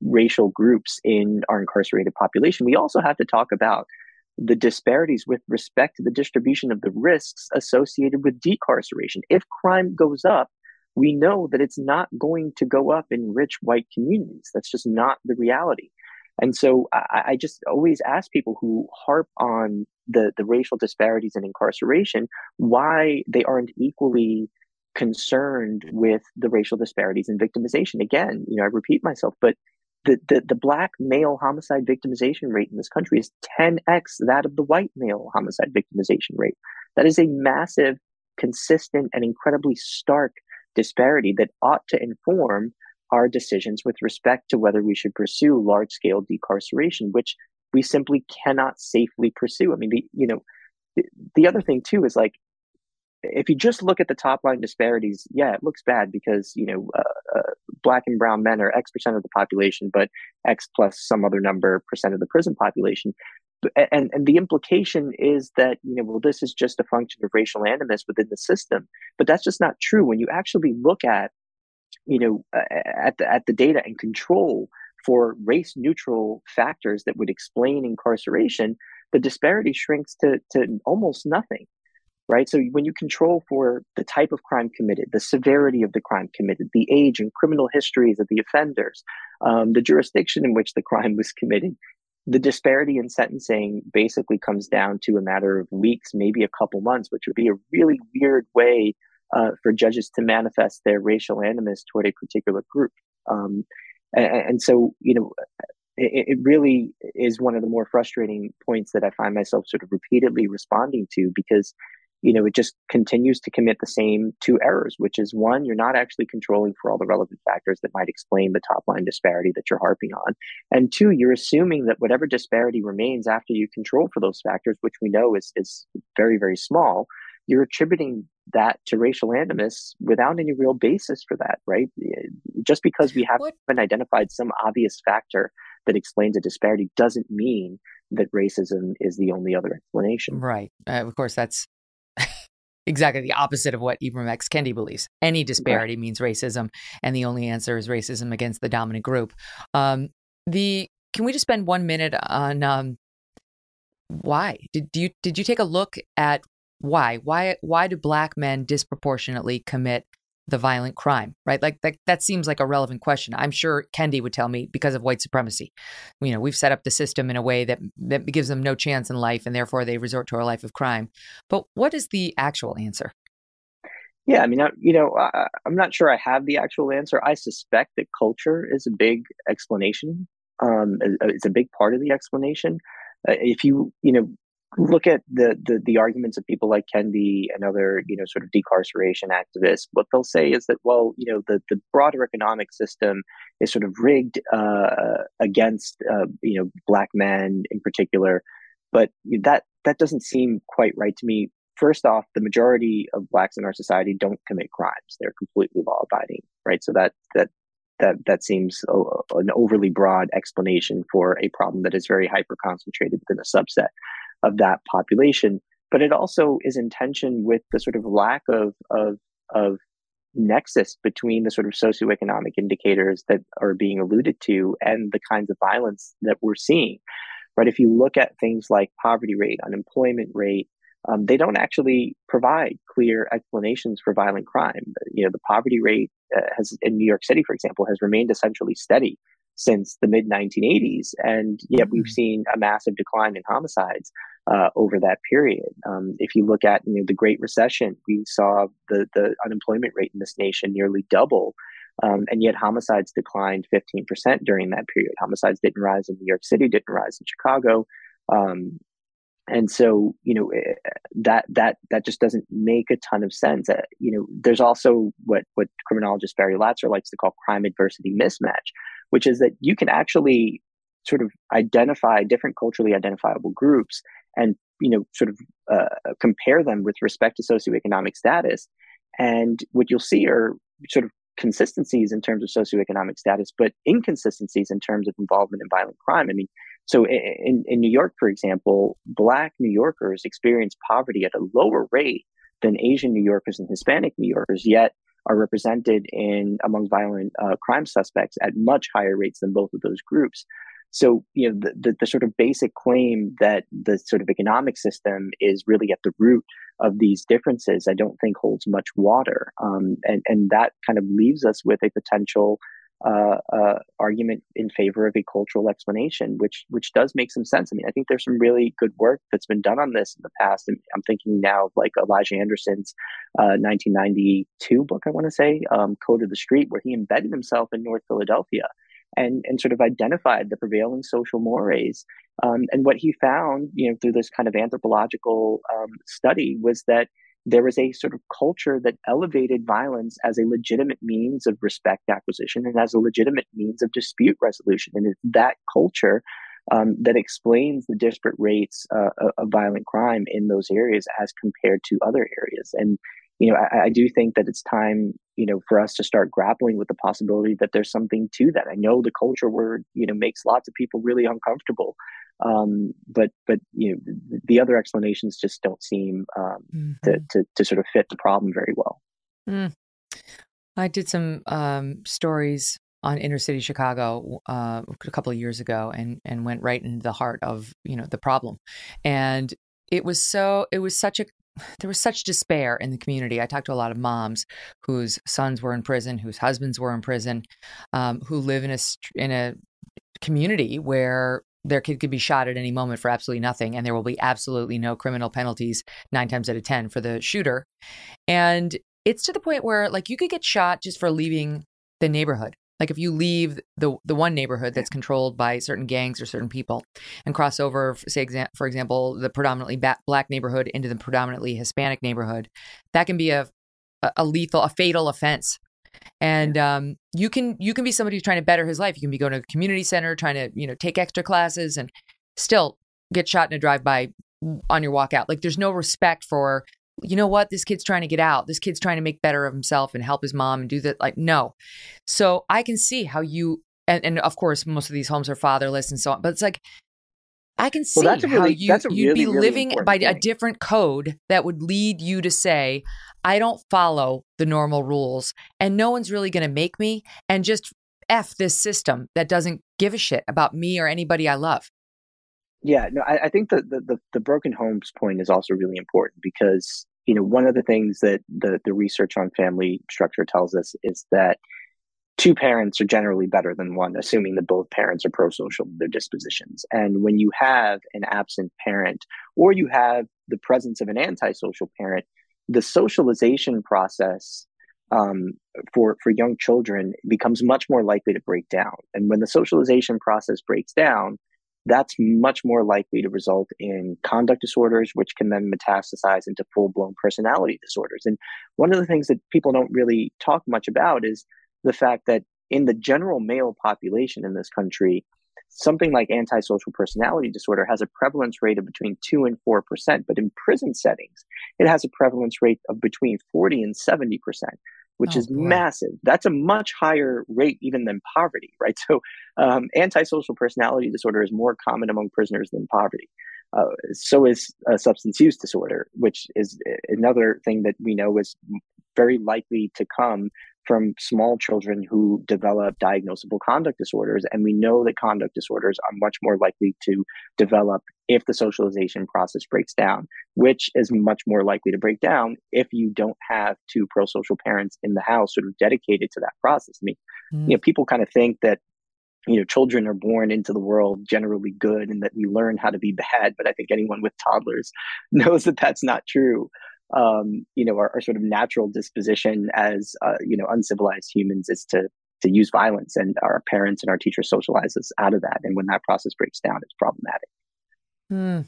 racial groups in our incarcerated population, we also have to talk about the disparities with respect to the distribution of the risks associated with decarceration. If crime goes up, we know that it's not going to go up in rich white communities. That's just not the reality. And so I, I just always ask people who harp on the, the racial disparities in incarceration why they aren't equally concerned with the racial disparities in victimization. Again, you know, I repeat myself, but the, the, the black male homicide victimization rate in this country is 10x that of the white male homicide victimization rate. That is a massive, consistent, and incredibly stark disparity that ought to inform our decisions with respect to whether we should pursue large scale decarceration, which we simply cannot safely pursue. I mean, the, you know, the, the other thing too is like if you just look at the top line disparities, yeah, it looks bad because you know uh, uh, black and brown men are X percent of the population, but X plus some other number percent of the prison population. And and the implication is that you know well this is just a function of racial animus within the system, but that's just not true. When you actually look at you know uh, at the at the data and control for race neutral factors that would explain incarceration, the disparity shrinks to to almost nothing right? So when you control for the type of crime committed, the severity of the crime committed, the age and criminal histories of the offenders, um, the jurisdiction in which the crime was committed, the disparity in sentencing basically comes down to a matter of weeks, maybe a couple months, which would be a really weird way uh, for judges to manifest their racial animus toward a particular group. Um, and, and, so, you know, it, it, really is one of the more frustrating points that I find myself sort of repeatedly responding to because you know, it just continues to commit the same two errors, which is one, you're not actually controlling for all the relevant factors that might explain the top line disparity that you're harping on. And two, you're assuming that whatever disparity remains after you control for those factors, which we know is, is very, very small, you're attributing that to racial animus without any real basis for that, right? Just because we haven't what? identified some obvious factor that explains a disparity doesn't mean that racism is the only other explanation. Right. Uh, of course, that's exactly the opposite of what Ibram X. Kendi believes. Any disparity right. means racism, and the only answer is racism against the dominant group. Um, the can we just spend one minute on um, why did you did you take a look at why why why do black men disproportionately commit the violent crime, right? Like that, that seems like a relevant question. I'm sure Kendi would tell me because of white supremacy. You know, we've set up the system in a way that that gives them no chance in life, and therefore they resort to a life of crime. But what is the actual answer? Yeah, I mean, you know, I, I'm not sure I have the actual answer. I suspect that culture is a big explanation. Um, it's a big part of the explanation. Uh, if you, you know, look at the, the, the arguments of people like Kendi and other you know sort of decarceration activists, what they'll say is that well you know the the broader economic system is sort of rigged uh, against uh, you know black men in particular, but that that doesn't seem quite right to me. First off, the majority of blacks in our society don't commit crimes; they're completely law abiding, right? So that that that that seems a, an overly broad explanation for a problem that is very hyper concentrated within a subset of that population. But it also is in tension with the sort of lack of, of, of nexus between the sort of socioeconomic indicators that are being alluded to and the kinds of violence that we're seeing. Right? If you look at things like poverty rate, unemployment rate, um, they don't actually provide clear explanations for violent crime. You know, the poverty rate uh, has in New York City, for example, has remained essentially steady since the mid 1980s, and yet we've mm-hmm. seen a massive decline in homicides uh, over that period. Um, if you look at you know the Great Recession, we saw the the unemployment rate in this nation nearly double. Um, and yet homicides declined 15% during that period. Homicides didn't rise in New York City, didn't rise in Chicago. Um, and so, you know, eh, that, that, that just doesn't make a ton of sense. Uh, you know, there's also what, what criminologist Barry Latzer likes to call crime adversity mismatch, which is that you can actually sort of identify different culturally identifiable groups and you know sort of uh, compare them with respect to socioeconomic status. And what you'll see are sort of consistencies in terms of socioeconomic status but inconsistencies in terms of involvement in violent crime. I mean so in, in new york for example black new yorkers experience poverty at a lower rate than asian new yorkers and hispanic new yorkers yet are represented in among violent uh, crime suspects at much higher rates than both of those groups so, you know, the, the, the, sort of basic claim that the sort of economic system is really at the root of these differences, I don't think holds much water. Um, and, and that kind of leaves us with a potential uh, uh, argument in favor of a cultural explanation, which which does make some sense. I mean, I think there's some really good work that's been done on this in the past, and I'm thinking now of like Elijah Anderson's uh, 1992 book, I want to say, um, Code of the Street, where he embedded himself in North Philadelphia and and sort of identified the prevailing social mores. Um, and what he found, you know, through this kind of anthropological um, study was that there was a sort of culture that elevated violence as a legitimate means of respect acquisition and as a legitimate means of dispute resolution. And it's that culture um, that explains the disparate rates uh, of violent crime in those areas as compared to other areas. And you know, I, I, do think that it's time, you know, for us to start grappling with the possibility that there's something to that. I know the culture word, you know, makes lots of people really uncomfortable, um, but but you know, the, the, other explanations just don't seem um, mm-hmm. to, to, to sort of fit the problem very well. Mm. I did some um, stories on inner city Chicago uh, a couple of years ago, and and went right into the heart of you know the problem, and it was so it was such a there was such despair in the community. I talked to a lot of moms whose sons were in prison, whose husbands were in prison, um, who live in a in a community where their kid could be shot at any moment for absolutely nothing, and there will be absolutely no criminal penalties nine times out of 10 for the shooter. And it's to the point where, like, you could get shot just for leaving the neighborhood. Like if you leave the the one neighborhood that's controlled by certain gangs or certain people, and cross over, say for example, the predominantly black neighborhood into the predominantly Hispanic neighborhood, that can be a a lethal, a fatal offense. And um, you can you can be somebody who's trying to better his life. You can be going to a community center, trying to you know take extra classes, and still get shot in a drive by on your walk out. Like there's no respect for you know what? This kid's trying to get out. This kid's trying to make better of himself and help his mom and do that. Like no. So i can see how you and, and of course most of these homes are fatherless and so on but it's like i can see well, how really, you, you'd really, be living really by a different code that would lead you to say i don't follow the normal rules and no one's really going to make me and just f this system that doesn't give a shit about me or anybody i love yeah, no, I, I think the, the the broken homes point is also really important because you know one of the things that the the research on family structure tells us is that two parents are generally better than one, assuming that both parents are pro-social in their dispositions. And when you have an absent parent, or you have the presence of an antisocial parent, the socialization process um, for for young children becomes much more likely to break down. And when the socialization process breaks down, that's much more likely to result in conduct disorders, which can then metastasize into full blown personality disorders. And one of the things that people don't really talk much about is the fact that in the general male population in this country, something like antisocial personality disorder has a prevalence rate of between 2 and 4%, but in prison settings, it has a prevalence rate of between 40 and 70% which oh, is boy. massive. That's a much higher rate even than poverty, right? So, um, antisocial personality disorder is more common among prisoners than poverty. Uh, so is a substance use disorder, which is another thing that we know is very likely to come from small children who develop diagnosable conduct disorders. And we know that conduct disorders are much more likely to develop if the socialization process breaks down, which is much more likely to break down if you don't have two pro social parents in the house sort of dedicated to that process. I mean, mm. you know, people kind of think that you know children are born into the world generally good and that we learn how to be bad but i think anyone with toddlers knows that that's not true um, you know, our, our, sort of natural disposition as, uh, you know, uncivilized humans is to to use violence, and our parents and our teachers socialize us out of that. And when that process breaks down, it's problematic. Hmm.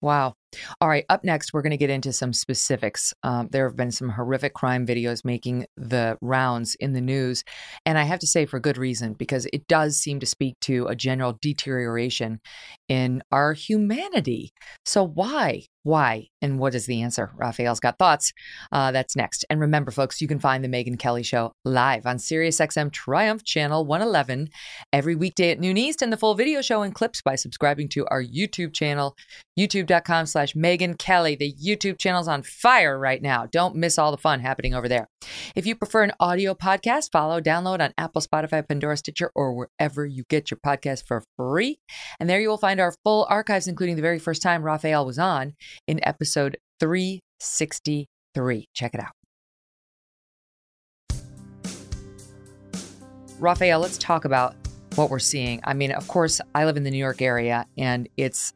Wow. All right. Up next, we're going to get into some specifics. Um, there have been some horrific crime videos making the rounds in the news. And I have to say, for good reason, because it does seem to speak to a general deterioration in our humanity. So, why? Why? And what is the answer? Rafael's got thoughts. Uh, that's next. And remember, folks, you can find The Megyn Kelly Show live on SiriusXM Triumph Channel 111 every weekday at noon East and the full video show and clips by subscribing to our YouTube channel, youtube.com slash Megyn Kelly. The YouTube channel's on fire right now. Don't miss all the fun happening over there. If you prefer an audio podcast, follow, download on Apple, Spotify, Pandora, Stitcher, or wherever you get your podcast for free. And there you will find our full archives, including the very first time Rafael was on in episode 363. Check it out. Rafael, let's talk about what we're seeing. I mean, of course, I live in the New York area and it's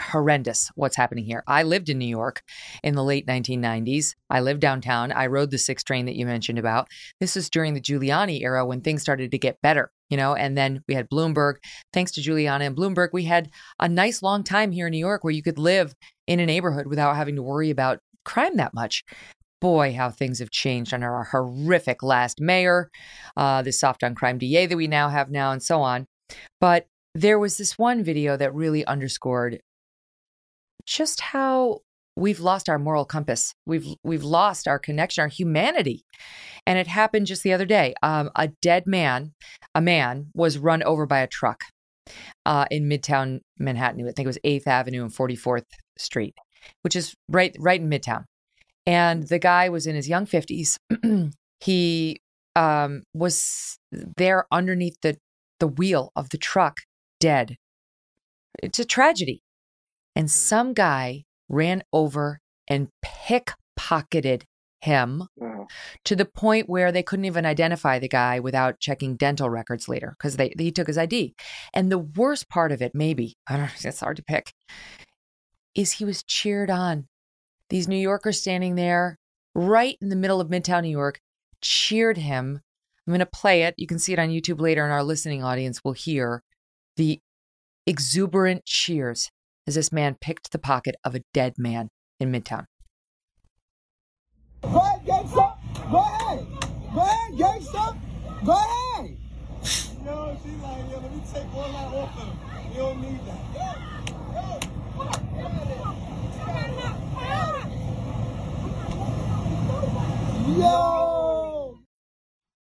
horrendous what's happening here. I lived in New York in the late 1990s. I lived downtown. I rode the six train that you mentioned about. This was during the Giuliani era when things started to get better, you know, and then we had Bloomberg. Thanks to Giuliani and Bloomberg, we had a nice long time here in New York where you could live in a neighborhood without having to worry about crime that much. Boy, how things have changed under our horrific last mayor, uh, the soft on crime DA that we now have now, and so on. But there was this one video that really underscored just how we've lost our moral compass. We've we've lost our connection, our humanity. And it happened just the other day. Um, a dead man, a man, was run over by a truck uh, in Midtown Manhattan. I think it was Eighth Avenue and Forty Fourth Street, which is right right in Midtown. And the guy was in his young fifties. he um, was there underneath the the wheel of the truck, dead. It's a tragedy and some guy ran over and pickpocketed him to the point where they couldn't even identify the guy without checking dental records later because they he took his ID. And the worst part of it, maybe I don't know, it's hard to pick, is he was cheered on. These New Yorkers standing there right in the middle of Midtown New York cheered him. I'm going to play it. You can see it on YouTube later, and our listening audience will hear the exuberant cheers as this man picked the pocket of a dead man in Midtown. Go ahead, gangsta. Go ahead. Go ahead, gangsta. Go ahead. Yo, she like, yo, let me take all that off him. You don't need that. Yo.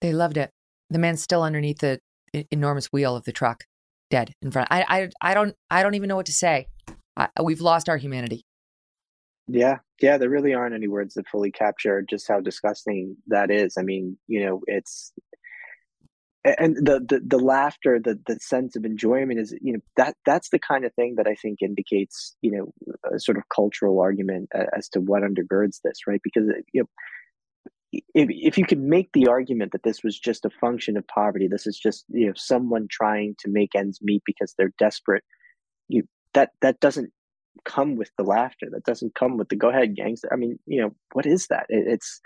They loved it. The man's still underneath the enormous wheel of the truck, dead in front. I, I, I don't, I don't even know what to say. I, we've lost our humanity. Yeah, yeah, there really aren't any words that fully capture just how disgusting that is. I mean, you know, it's and the the, the laughter, the the sense of enjoyment is, you know, that that's the kind of thing that I think indicates, you know, a sort of cultural argument as to what undergirds this, right? Because you know, if if you could make the argument that this was just a function of poverty, this is just you know someone trying to make ends meet because they're desperate, you that that doesn't come with the laughter. That doesn't come with the go ahead gangster. I mean, you know, what is that? It, it's.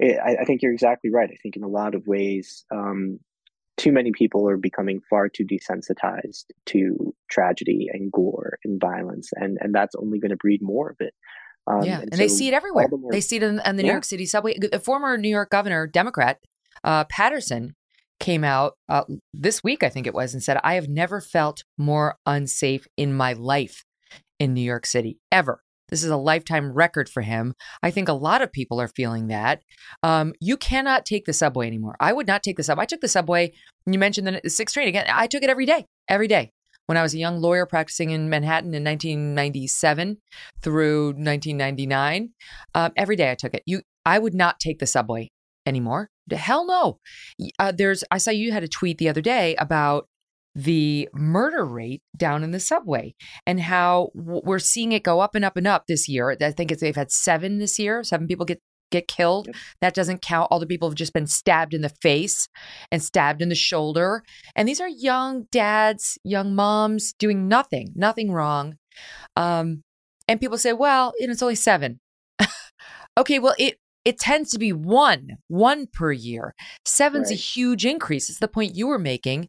It, I, I think you're exactly right. I think in a lot of ways, um, too many people are becoming far too desensitized to tragedy and gore and violence, and and that's only going to breed more of it. Um, yeah, and, they so see it everywhere. the They see it in, in the New Yeah. York City subway. The former New York governor, Democrat uh, Paterson, came out uh, this week, I think it was, and said, "I have never felt more unsafe in my life in New York City ever." This is a lifetime record for him. I think a lot of people are feeling that. Um, you cannot take the subway anymore. I would not take the subway. I took the subway. You mentioned the sixth train again. I took it every day, every day. When I was a young lawyer practicing in Manhattan in 1997 through 1999, um, every day I took it. You, I would not take the subway anymore. Hell no. Uh, there's. I saw you had a tweet the other day about the murder rate down in the subway and how we're seeing it go up and up and up this year. I think it's, they've had seven this year. Seven people get get killed. Yep. That doesn't count all the people who've just been stabbed in the face and stabbed in the shoulder. And these are young dads, young moms doing nothing, nothing wrong. Um, and people say, well, you know, it's only seven. okay, well, it it tends to be one, one per year. Seven's a huge increase. It's the point you were making.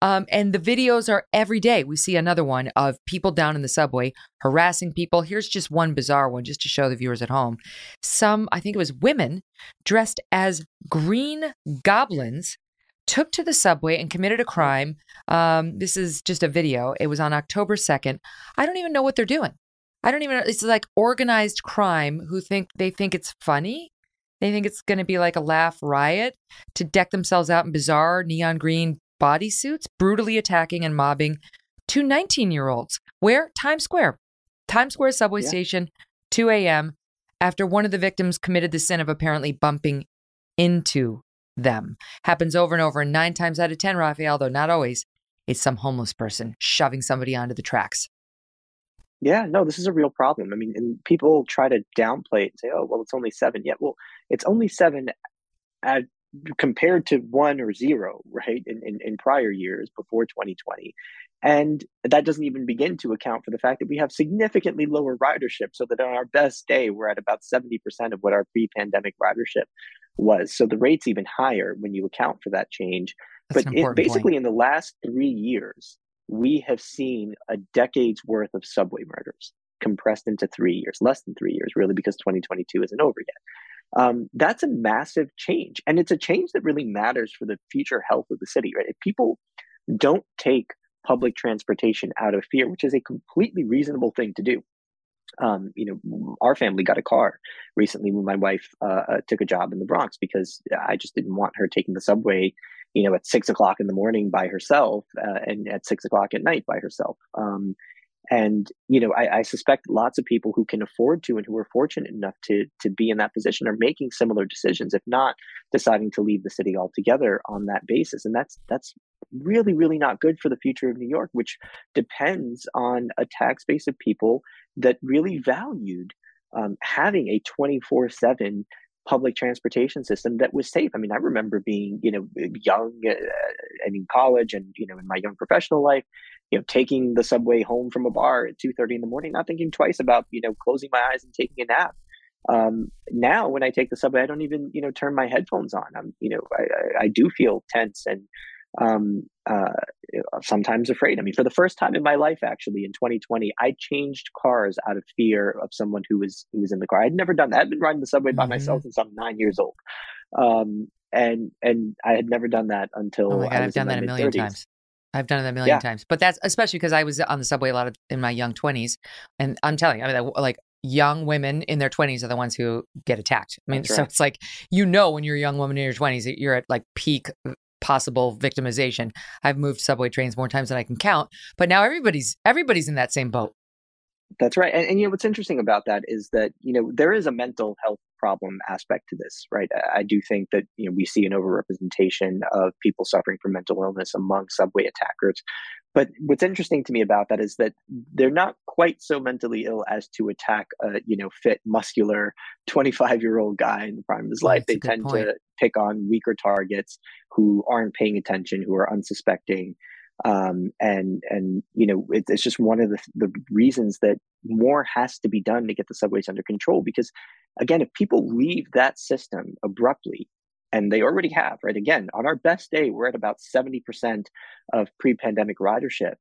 Um, and the videos are every day. We see another one of people down in the subway harassing people. Here's just one bizarre one, just to show the viewers at home. Some, I think it was women, dressed as green goblins took to the subway and committed a crime. Um, this is just a video. It was on October 2nd. I don't even know what they're doing. I don't even know. It's like organized crime who think they think it's funny. They think it's going to be like a laugh riot to deck themselves out in bizarre neon green bodysuits, brutally attacking and mobbing two 19 year olds. Where? Times Square. Times Square subway Yeah. station, 2 a.m., after one of the victims committed the sin of apparently bumping into them. Happens over and over. And nine times out of 10, Rafael, though not always, it's some homeless person shoving somebody onto the tracks. Yeah, no, this is a real problem. I mean, and people try to downplay it and say, "Oh, well, it's only seven. Yeah, well, it's only seven at, compared to one or zero, right? In, in in prior years before 2020, and that doesn't even begin to account for the fact that we have significantly lower ridership. So that on our best day, we're at about 70% of what our pre-pandemic ridership was. So the rate's even higher when you account for that change. That's but it, important point. basically, in the last three years, we have seen a decade's worth of subway murders compressed into three years, less than three years, really, because 2022 isn't over yet. Um, that's a massive change. And it's a change that really matters for the future health of the city, right? If people don't take public transportation out of fear, which is a completely reasonable thing to do. Um, you know, our family got a car recently when my wife uh, uh, took a job in the Bronx because I just didn't want her taking the subway, you know, at six o'clock in the morning by herself uh, and at six o'clock at night by herself. Um, and you know, I, I suspect lots of people who can afford to and who are fortunate enough to to be in that position are making similar decisions, if not deciding to leave the city altogether on that basis. And that's that's really, really not good for the future of New York, which depends on a tax base of people that really valued um, having a 24 7 public transportation system that was safe. I mean, I remember being, you know, young uh, and in college and, you know, in my young professional life, you know, taking the subway home from a bar at 2.30 in the morning, not thinking twice about, you know, closing my eyes and taking a nap. Um, now when I take the subway, I don't even, you know, turn my headphones on. I'm, you know, I, I, I do feel tense and, um, uh, sometimes afraid. I mean, for the first time in my life, actually, in 2020, I changed cars out of fear of someone who was who was in the car. I'd never done that. I'd been riding the subway by mm-hmm. myself since I'm nine years old, um, and and I had never done that until. Oh my god, I've done that a million times. I've done it a million yeah. times, but that's especially because I was on the subway a lot of in my young 20s, and I'm telling you, I mean, like young women in their 20s are the ones who get attacked. I mean, right. so it's like you know when you're a young woman in your 20s that you're at like peak possible victimization. I've moved subway trains more times than I can count, but now everybody's everybody's in that same boat. That's right. And, and, you know what's interesting about that is that you know there is a mental health problem aspect to this, right? I, I do think that you know we see an overrepresentation of people suffering from mental illness among subway attackers. But what's interesting to me about that is that they're not quite so mentally ill as to attack a you know fit, muscular, twenty five year old guy in the prime of his life. That's they tend point. to pick on weaker targets who aren't paying attention, who are unsuspecting. Um, and and you know it, it's just one of the, the reasons that more has to be done to get the subways under control. Because again if people leave that system abruptly and they already have right? Again on our best day we're at about 70% of pre-pandemic ridership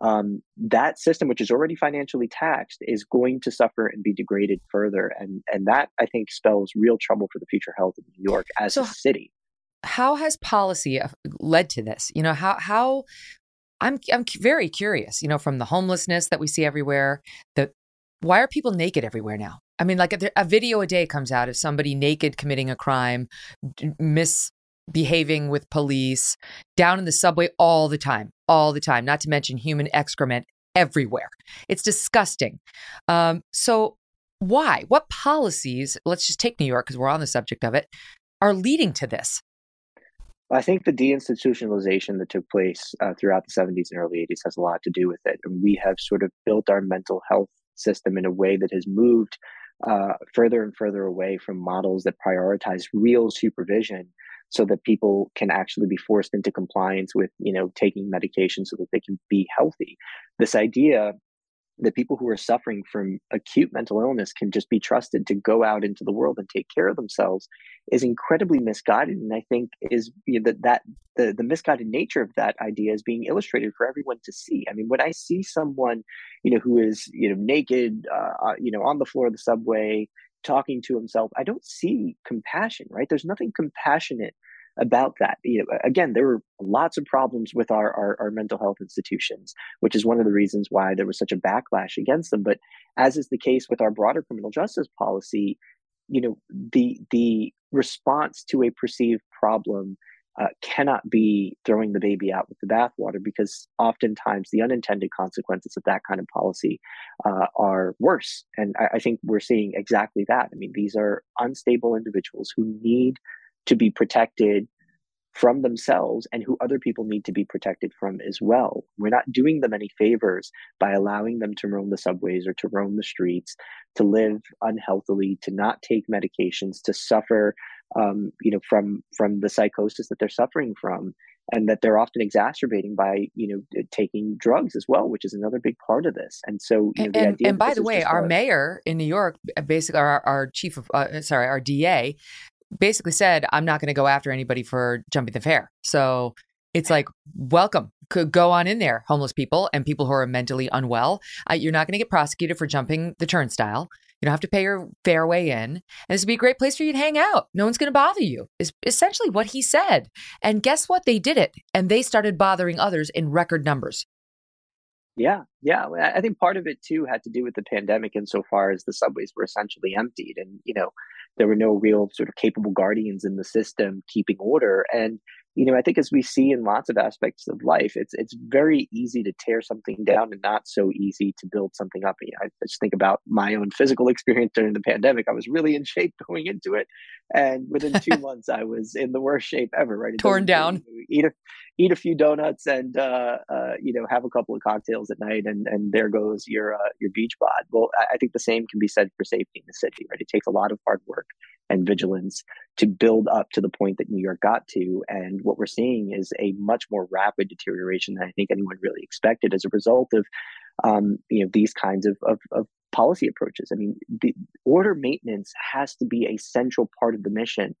um, that system which is already financially taxed is going to suffer and be degraded further and and that i think spells real trouble for the future health of new york as so, a city how has policy uh, led to this? You know, how how I'm I'm very curious. You know, from the homelessness that we see everywhere, the why are people naked everywhere now? I mean, like a, a video a day comes out of somebody naked committing a crime, misbehaving with police, down in the subway all the time, all the time. Not to mention human excrement everywhere. It's disgusting. Um, so why? What policies? Let's just take New York because we're on the subject of it. Are leading to this? I think the deinstitutionalization that took place uh, throughout the 70s and early 80s has a lot to do with it. And we have sort of built our mental health system in a way that has moved uh, further and further away from models that prioritize real supervision so that people can actually be forced into compliance with you know taking medication so that they can be healthy. This idea that people who are suffering from acute mental illness can just be trusted to go out into the world and take care of themselves is incredibly misguided. And i think is you know, that that the, the misguided nature of that idea is being illustrated for everyone to see. I mean when i see someone you know who is you know naked uh, uh you know on the floor of the subway talking to himself i don't see compassion right there's nothing compassionate about that. You know, again, there were lots of problems with our, our, our mental health institutions, which is one of the reasons why there was such a backlash against them. But as is the case with our broader criminal justice policy, you know, the the response to a perceived problem uh, cannot be throwing the baby out with the bathwater because oftentimes the unintended consequences of that kind of policy uh, are worse. And I, I, think we're seeing exactly that. I mean, these are unstable individuals who need to be protected from themselves and who other people need to be protected from as well. We're not doing them any favors by allowing them to roam the subways or to roam the streets, to live unhealthily, to not take medications, to suffer, um, you know, from from the psychosis that they're suffering from, and that they're often exacerbating by, you know, taking drugs as well, which is another big part of this. And so, you know, and, and by the way, our mayor in New York, basically, our, our chief of, uh, sorry, our DA basically said, I'm not going to go after anybody for jumping the fare. So it's like, welcome. Could go on in there, homeless people and people who are mentally unwell. Uh, you're not going to get prosecuted for jumping the turnstile. You don't have to pay your fair way in. And this would be a great place for you to hang out. No one's going to bother you, is essentially what he said. And guess what? They did it. And they started bothering others in record numbers. Yeah, yeah. I think part of it too had to do with the pandemic insofar as the subways were essentially emptied. And, you know, there were no real sort of capable guardians in the system keeping order. And you know, I think as we see in lots of aspects of life, it's it's very easy to tear something down and not so easy to build something up. I just think about my own physical experience during the pandemic. I was really in shape going into it, and within two months, I was in the worst shape ever. Right, it torn down. Eat a eat a few donuts and uh, uh, you know have a couple of cocktails at night, and and and there goes your uh, your beach bod. Well, I, think the same can be said for safety in the city. Right, it takes a lot of hard work and vigilance to build up to the point that New York got to. And what we're seeing is a much more rapid deterioration than I think anyone really expected as a result of um, you know these kinds of, of, of policy approaches. I mean, the order maintenance has to be a central part of the mission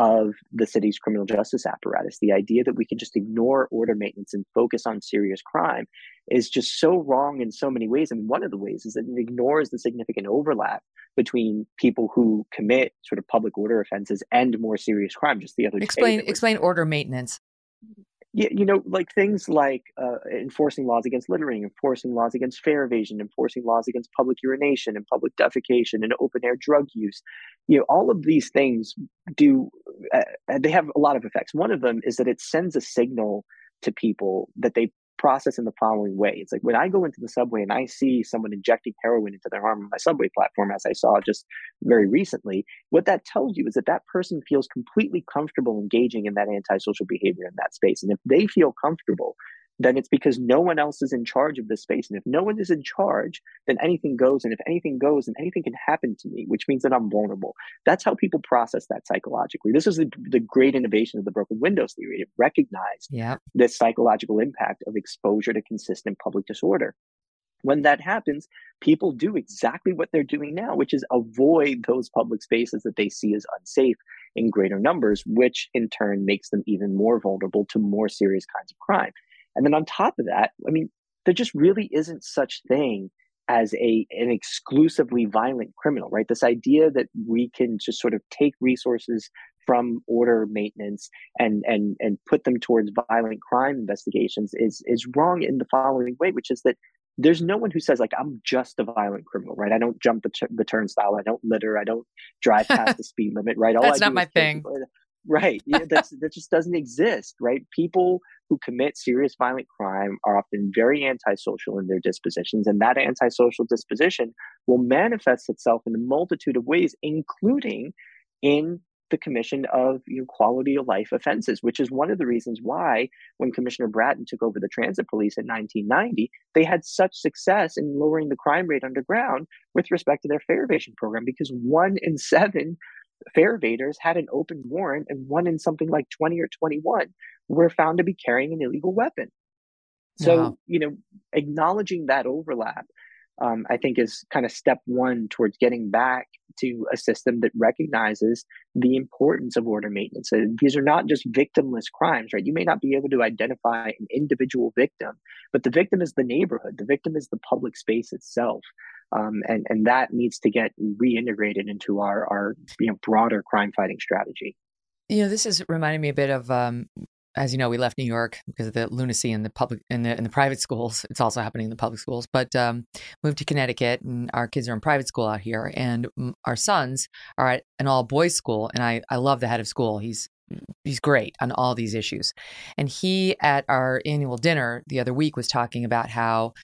of the city's criminal justice apparatus. The idea that we can just ignore order maintenance and focus on serious crime is just so wrong in so many ways. I And one of the ways is that it ignores the significant overlap between people who commit sort of public order offenses and more serious crime. Just the other explain explain order maintenance you, you know, like things like uh, enforcing laws against littering, enforcing laws against fare evasion, enforcing laws against public urination and public defecation and open air drug use. You know, all of these things do, uh, they have a lot of effects. One of them is that it sends a signal to people that they process in the following way. It's like when I go into the subway and I see someone injecting heroin into their arm on my subway platform, as I saw just very recently, what that tells you is that that person feels completely comfortable engaging in that antisocial behavior in that space. And if they feel comfortable, then it's because no one else is in charge of this space. And if no one is in charge, then anything goes. And if anything goes, then anything can happen to me, which means that I'm vulnerable. That's how people process that psychologically. This is the, the great innovation of the broken windows theory. It recognized yep. the psychological impact of exposure to consistent public disorder. When that happens, people do exactly what they're doing now, which is avoid those public spaces that they see as unsafe in greater numbers, which in turn makes them even more vulnerable to more serious kinds of crime. And then on top of that, I mean, there just really isn't such thing as a an exclusively violent criminal, right? This idea that we can just sort of take resources from order maintenance and and and put them towards violent crime investigations is is wrong in the following way, which is that there's no one who says like I'm just a violent criminal, right? I don't jump the, the turnstile, I don't litter, I don't drive past the speed limit, right? All That's I not my thing. Right. Yeah, that's, that just doesn't exist, right? People who commit serious violent crime are often very antisocial in their dispositions, and that antisocial disposition will manifest itself in a multitude of ways, including in the commission of you know, quality of life offenses, which is one of the reasons why, when Commissioner Bratton took over the transit police in 1990, they had such success in lowering the crime rate underground with respect to their fare evasion program, because one in seven fare evaders had an open warrant, and one in something like 20 or 21 were found to be carrying an illegal weapon. So, wow. you know, acknowledging that overlap, um, I think, is kind of step one towards getting back to a system that recognizes the importance of order maintenance. So these are not just victimless crimes, right? You may not be able to identify an individual victim, but the victim is the neighborhood, the victim is the public space itself um, and and that needs to get reintegrated into our our you know broader crime fighting strategy. You know, this is reminding me a bit of. Um, as you know, we left New York because of the lunacy in the public in the in the private schools. It's also happening in the public schools. But um, moved to Connecticut, and our kids are in private school out here, and our sons are at an all boys school. And I I love the head of school. He's he's great on all these issues. And he at our annual dinner the other week was talking about how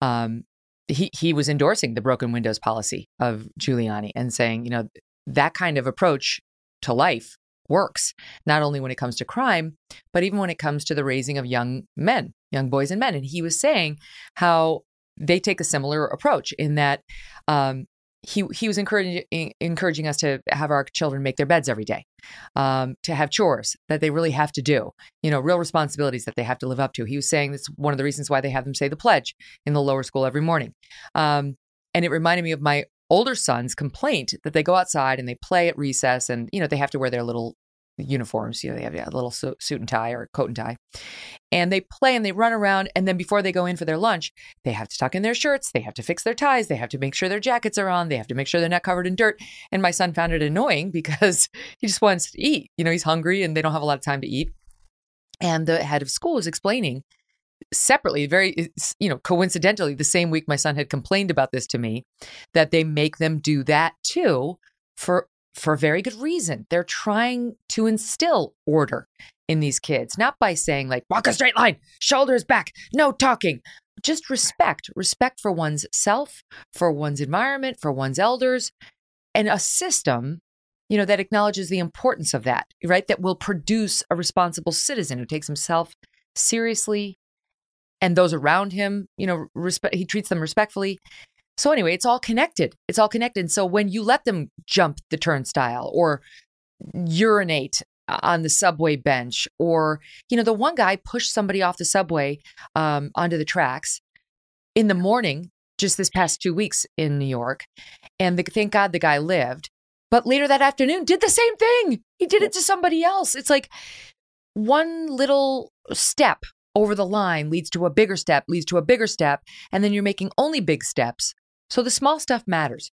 um, he he was endorsing the broken windows policy of Giuliani and saying, you know, that kind of approach to life works not only when it comes to crime, but even when it comes to the raising of young men, young boys and men. And he was saying how they take a similar approach in that um, he he was encouraging encouraging us to have our children make their beds every day, um, to have chores that they really have to do, you know, real responsibilities that they have to live up to. He was saying that's one of the reasons why they have them say the pledge in the lower school every morning, um, and it reminded me of my older son's complaint that they go outside and they play at recess and you know they have to wear their little uniforms. You know, they have a little suit and tie or coat and tie. And they play and they run around. And then before they go in for their lunch, they have to tuck in their shirts. They have to fix their ties. They have to make sure their jackets are on. They have to make sure they're not covered in dirt. And my son found it annoying because he just wants to eat. You know, he's hungry and they don't have a lot of time to eat. And the head of school is explaining separately, very, you know, coincidentally, the same week my son had complained about this to me, that they make them do that too for for a very good reason. They're trying to instill order in these kids, not by saying, like, walk a straight line, shoulders back, no talking. Just respect, respect for one's self, for one's environment, for one's elders, and a system, you know, that acknowledges the importance of that, right? That will produce a responsible citizen who takes himself seriously and those around him, you know, respect, he treats them respectfully. So anyway, it's all connected. It's all connected. So when you let them jump the turnstile or urinate on the subway bench, or you know, the one guy pushed somebody off the subway um, onto the tracks in the morning, just this past two weeks in New York, and the, thank God the guy lived. But later that afternoon, did the same thing. He did it to somebody else. It's like one little step over the line leads to a bigger step, leads to a bigger step, and then you're making only big steps. So the small stuff matters.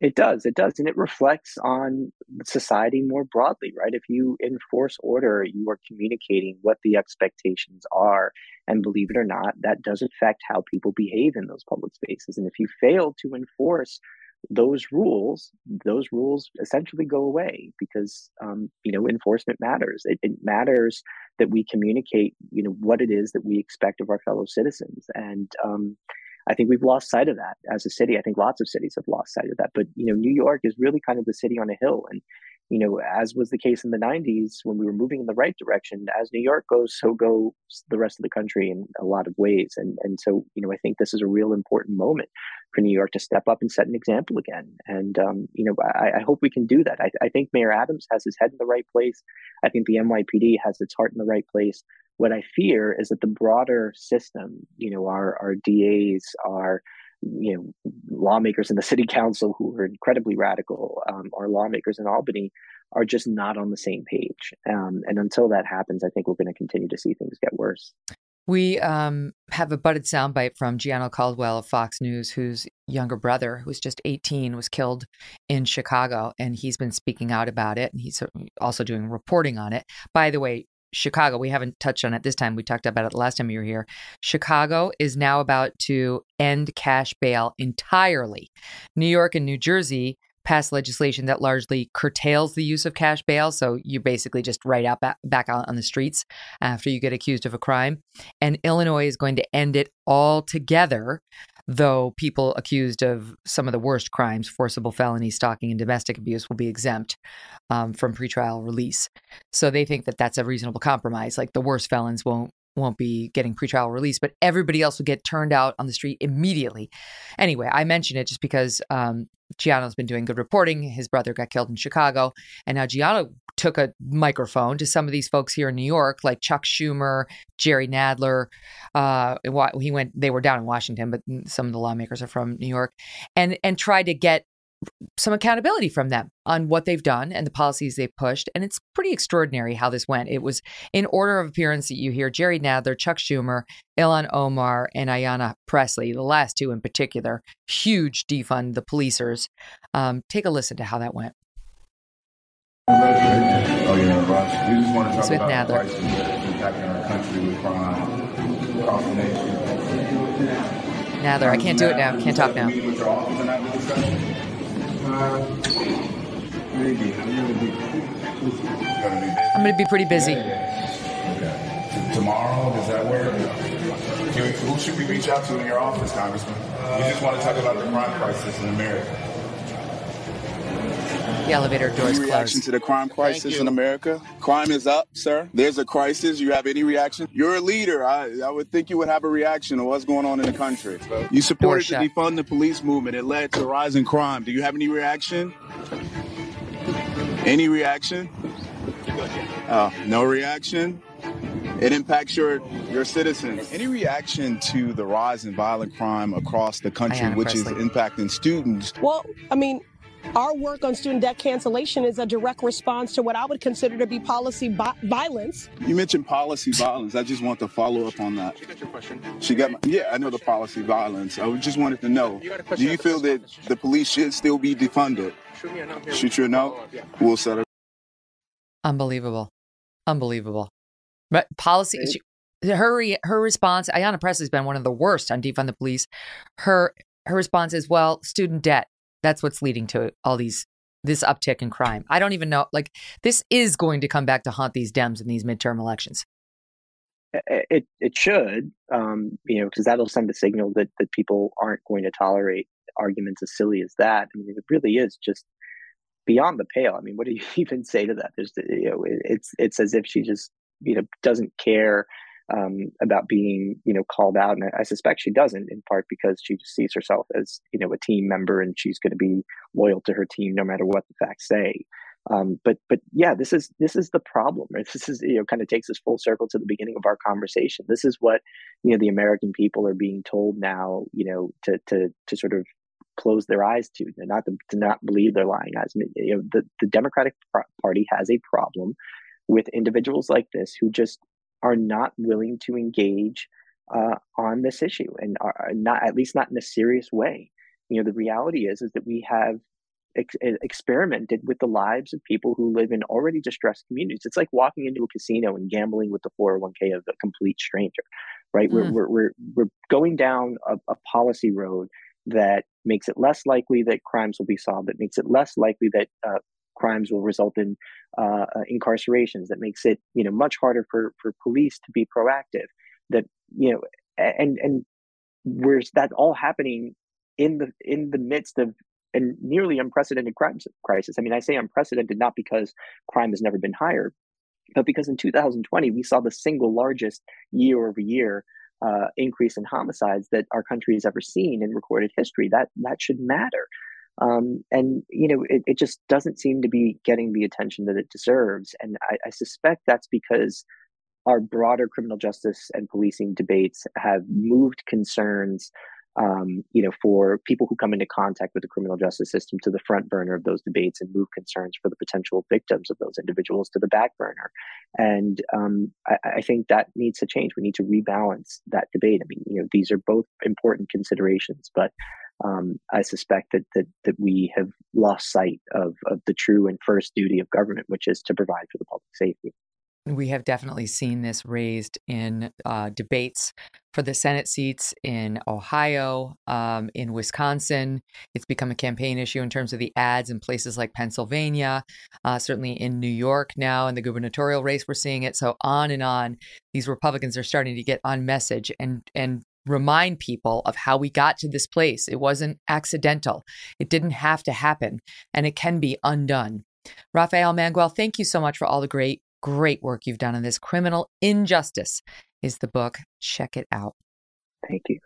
It does. It does. And it reflects on society more broadly, right? If you enforce order, you are communicating what the expectations are. And believe it or not, that does affect how people behave in those public spaces. And if you fail to enforce those rules, those rules essentially go away because um, you know enforcement matters. It, it, matters that we communicate, you know, what it is that we expect of our fellow citizens, and um, I think we've lost sight of that as a city. I think lots of cities have lost sight of that. But you know, New York is really kind of the city on a hill, and you know, as was the case in the '90s when we were moving in the right direction, as New York goes, so goes the rest of the country in a lot of ways. And and so you know, I think this is a real important moment for New York to step up and set an example again. And um, you know, I, I, hope we can do that. I, I think Mayor Adams has his head in the right place. I think the NYPD has its heart in the right place. What I fear is that the broader system, you know, our our DAs, our you know lawmakers in the city council who are incredibly radical, um, our lawmakers in Albany are just not on the same page. Um, and until that happens, I think we're going to continue to see things get worse. We um, have a butted soundbite from Gianno Caldwell of Fox News, whose younger brother, who was just 18, was killed in Chicago. And he's been speaking out about it. And he's also doing reporting on it. By the way, Chicago, we haven't touched on it this time. We talked about it the last time you were here. Chicago is now about to end cash bail entirely. New York and New Jersey passed legislation that largely curtails the use of cash bail. So you basically just write out back, out on the streets after you get accused of a crime. And Illinois is going to end it altogether though people accused of some of the worst crimes, forcible felony, stalking, and domestic abuse, will be exempt um, from pretrial release. So they think that that's a reasonable compromise. Like the worst felons won't won't be getting pretrial release, but everybody else will get turned out on the street immediately. Anyway, I mention it just because um, Gianno's been doing good reporting. His brother got killed in Chicago, and now Gianno took a microphone to some of these folks here in New York, like Chuck Schumer, Jerry Nadler. Uh, he went; they were down in Washington, but some of the lawmakers are from New York, and and tried to get some accountability from them on what they've done and the policies they've pushed. And it's pretty extraordinary how this went. It was in order of appearance that you hear Jerry Nadler, Chuck Schumer, Ilhan Omar, and Ayanna Pressley, the last two in particular, huge defund the policers. Um, take a listen to how that went. Oh, yeah, We just want to talk about Nadler. the crisis impacting our country with crime across the nation. Nadler, I can't do it now. Can't talk now. Uh, I'm going to be pretty busy. Okay. Tomorrow, does that work? Who should we reach out to in your office, Congressman? We just want to talk about the crime crisis in America. The elevator doors any reaction closed. to the crime crisis in America? Crime is up, sir. There's a crisis. You have any reaction? You're a leader. I, I would think you would have a reaction to what's going on in the country. You supported the defund the police movement. It led to a rise in crime. Do you have any reaction? Any reaction? Oh, no reaction? It impacts your your citizens. Any reaction to the rise in violent crime across the country, Ayanna which Pressley. is impacting students? Well, I mean, our work on student debt cancellation is a direct response to what I would consider to be policy bi- violence. You mentioned policy violence. I just want to follow up on that. She got your question. She got my, yeah, I know the policy violence. I just wanted to know, do you feel that the police should still be defunded? Shoot you a note. We'll set it. Unbelievable. Unbelievable. But policy, she, her, her response, Ayanna Pressley's been one of the worst on defund the police. Her, her response is, well, student debt. That's what's leading to all these this uptick in crime. I don't even know. Like this is going to come back to haunt these Dems in these midterm elections. It it should, um, you know, because that'll send a signal that that people aren't going to tolerate arguments as silly as that. I mean, it really is just beyond the pale. I mean, what do you even say to that? There's, you know, it's it's as if she just you know doesn't care um, about being, you know, called out. And I, suspect she doesn't, in part because she just sees herself as, you know, a team member and she's going to be loyal to her team no matter what the facts say. Um, but but yeah, this is this is the problem. This is you know kind of takes us full circle to the beginning of our conversation. This is what you know the American people are being told now. You know to to to sort of close their eyes to, not to, to not believe their lying eyes. You know, the the Democratic Party has a problem with individuals like this who just are not willing to engage uh, on this issue and are not at least not in a serious way. You know, the reality is is that we have ex- experimented with the lives of people who live in already distressed communities. It's like walking into a casino and gambling with the 401k of a complete stranger, right? Mm. We're, we're, we're, we're going down a, a policy road that makes it less likely that crimes will be solved, that makes it less likely that uh, crimes will result in uh, uh, incarcerations, that makes it you know much harder for, for police to be proactive. That you know, and and where's that all happening in the in the midst of a nearly unprecedented crime crisis. I mean, I say unprecedented not because crime has never been higher, but because in 2020 we saw the single largest year over year uh, increase in homicides that our country has ever seen in recorded history. That that should matter. Um, and you know, it, it, just doesn't seem to be getting the attention that it deserves. And I, I suspect that's because our broader criminal justice and policing debates have moved concerns um, you know, for people who come into contact with the criminal justice system to the front burner of those debates and move concerns for the potential victims of those individuals to the back burner. And um, I, I, think that needs to change. We need to rebalance that debate. I mean, you know, these are both important considerations, but um, I suspect that, that that we have lost sight of, of the true and first duty of government, which is to provide for the public safety. We have definitely seen this raised in uh, debates for the Senate seats in Ohio, um, in Wisconsin. It's become a campaign issue in terms of the ads in places like Pennsylvania, uh, certainly in New York now, in the gubernatorial race, we're seeing it. So on and on. These Republicans are starting to get on message and and remind people of how we got to this place. It wasn't accidental. It didn't have to happen, and it can be undone. Rafael Mangual, thank you so much for all the great great work you've done on this. Criminal Injustice is the book. Check it out. Thank you.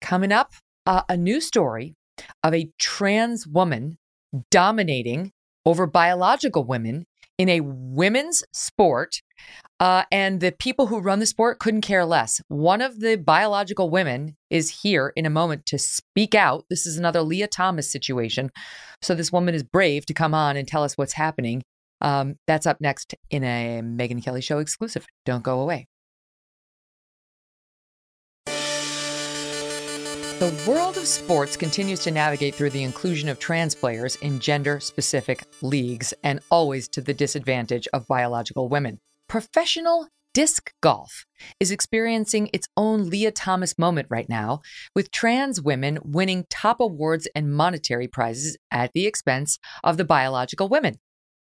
Coming up, uh, a new story of a trans woman dominating over biological women in a women's sport. Uh, and the people who run the sport couldn't care less. One of the biological women is here in a moment to speak out. This is another Lia Thomas situation. So, this woman is brave to come on and tell us what's happening. Um, that's up next in a Megyn Kelly Show exclusive. Don't go away. The world of sports continues to navigate through the inclusion of trans players in gender specific leagues and always to the disadvantage of biological women. Professional disc golf is experiencing its own Lia Thomas moment right now, with trans women winning top awards and monetary prizes at the expense of the biological women.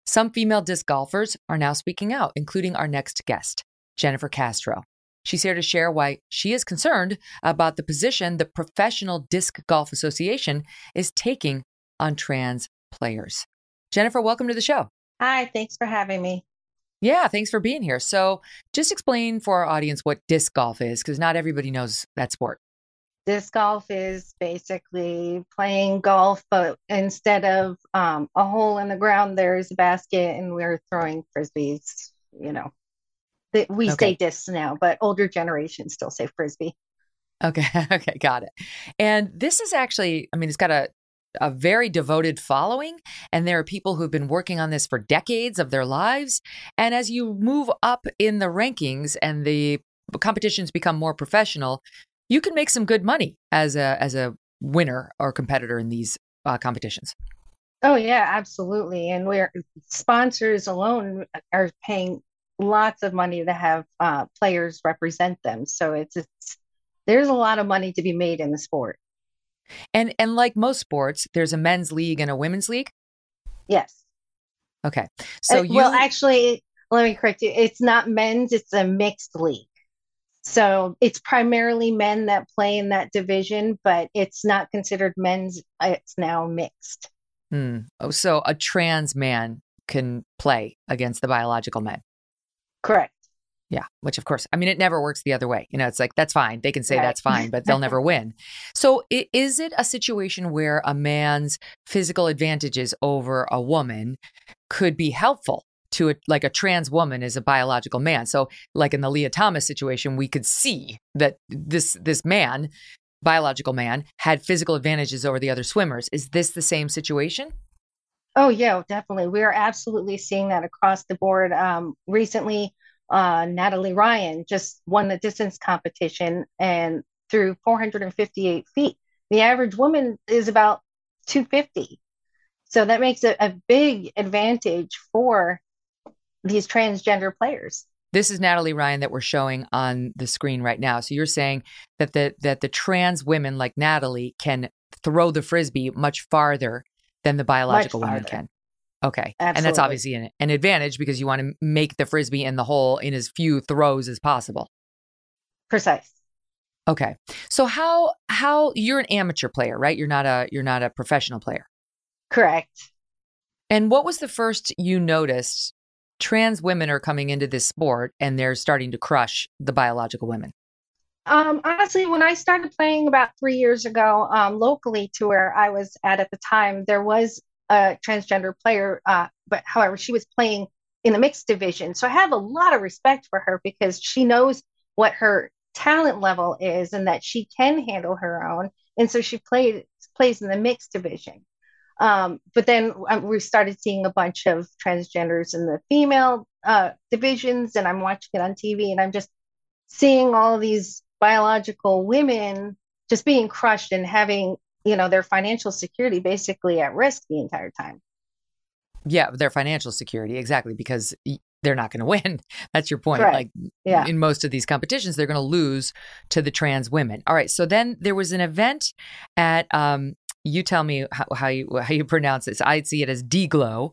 Some female disc golfers are now speaking out, including our next guest, Jennifer Castro. She's here to share why she is concerned about the position the Professional Disc Golf Association is taking on trans players. Jennifer, welcome to the show. Hi, thanks for having me. Yeah, thanks for being here. So, just explain for our audience what disc golf is because not everybody knows that sport. Disc golf is basically playing golf, but instead of um, a hole in the ground, there's a basket, and we're throwing frisbees. You know, we okay. say discs now, but older generations still say frisbee. Okay, okay, got it. And this is actually, I mean, it's got a a very devoted following, and there are people who've been working on this for decades of their lives. And as you move up in the rankings and the competitions become more professional, you can make some good money as a as a winner or competitor in these uh, competitions. Oh yeah, absolutely. And we're sponsors alone are paying lots of money to have uh, players represent them. So it's, it's there's a lot of money to be made in the sport. And and like most sports, there's a men's league and a women's league. Yes. Okay. So uh, you well, actually, let me correct you. It's not men's; it's a mixed league. So it's primarily men that play in that division, but it's not considered men's. It's now mixed. Hmm. Oh, so a trans man can play against the biological men. Correct. Yeah, which of course, I mean, it never works the other way. You know, it's like, that's fine. They can say right. that's fine, but they'll never win. So, is it a situation where a man's physical advantages over a woman could be helpful to a, like a trans woman is a biological man? So, like in the Lia Thomas situation, we could see that this this man, biological man, had physical advantages over the other swimmers. Is this the same situation? Oh yeah, definitely. We are absolutely seeing that across the board. Um, recently, uh, Natalie Ryan just won the distance competition and threw 458 feet. The average woman is about 250. So that makes it a big advantage for these transgender players. This is Natalie Ryan that we're showing on the screen right now. So you're saying that the that the trans women like Natalie can throw the frisbee much farther than the biological woman can. Okay. Absolutely. And that's obviously an, an advantage because you want to make the frisbee in the hole in as few throws as possible. Precise. Okay. So how how you're an amateur player, right? You're not a you're not a professional player. Correct. And what was the first you noticed trans women are coming into this sport and they're starting to crush the biological women? Um, honestly, when I started playing about three years ago, um, locally to where I was at at the time, there was a transgender player, uh, but however, she was playing in the mixed division. So I have a lot of respect for her because she knows what her talent level is and that she can handle her own. And so she played plays in the mixed division. Um, but then um, we started seeing a bunch of transgenders in the female uh, divisions, and I'm watching it on TV, and I'm just seeing all these biological women just being crushed and having you know their financial security basically at risk the entire time. Yeah their financial security exactly because they're not going to win. That's your point. Right. like yeah. in most of these competitions they're going to lose to the trans women. All right so then there was an event at um you tell me how, how you how you pronounce this. I see it as DGLO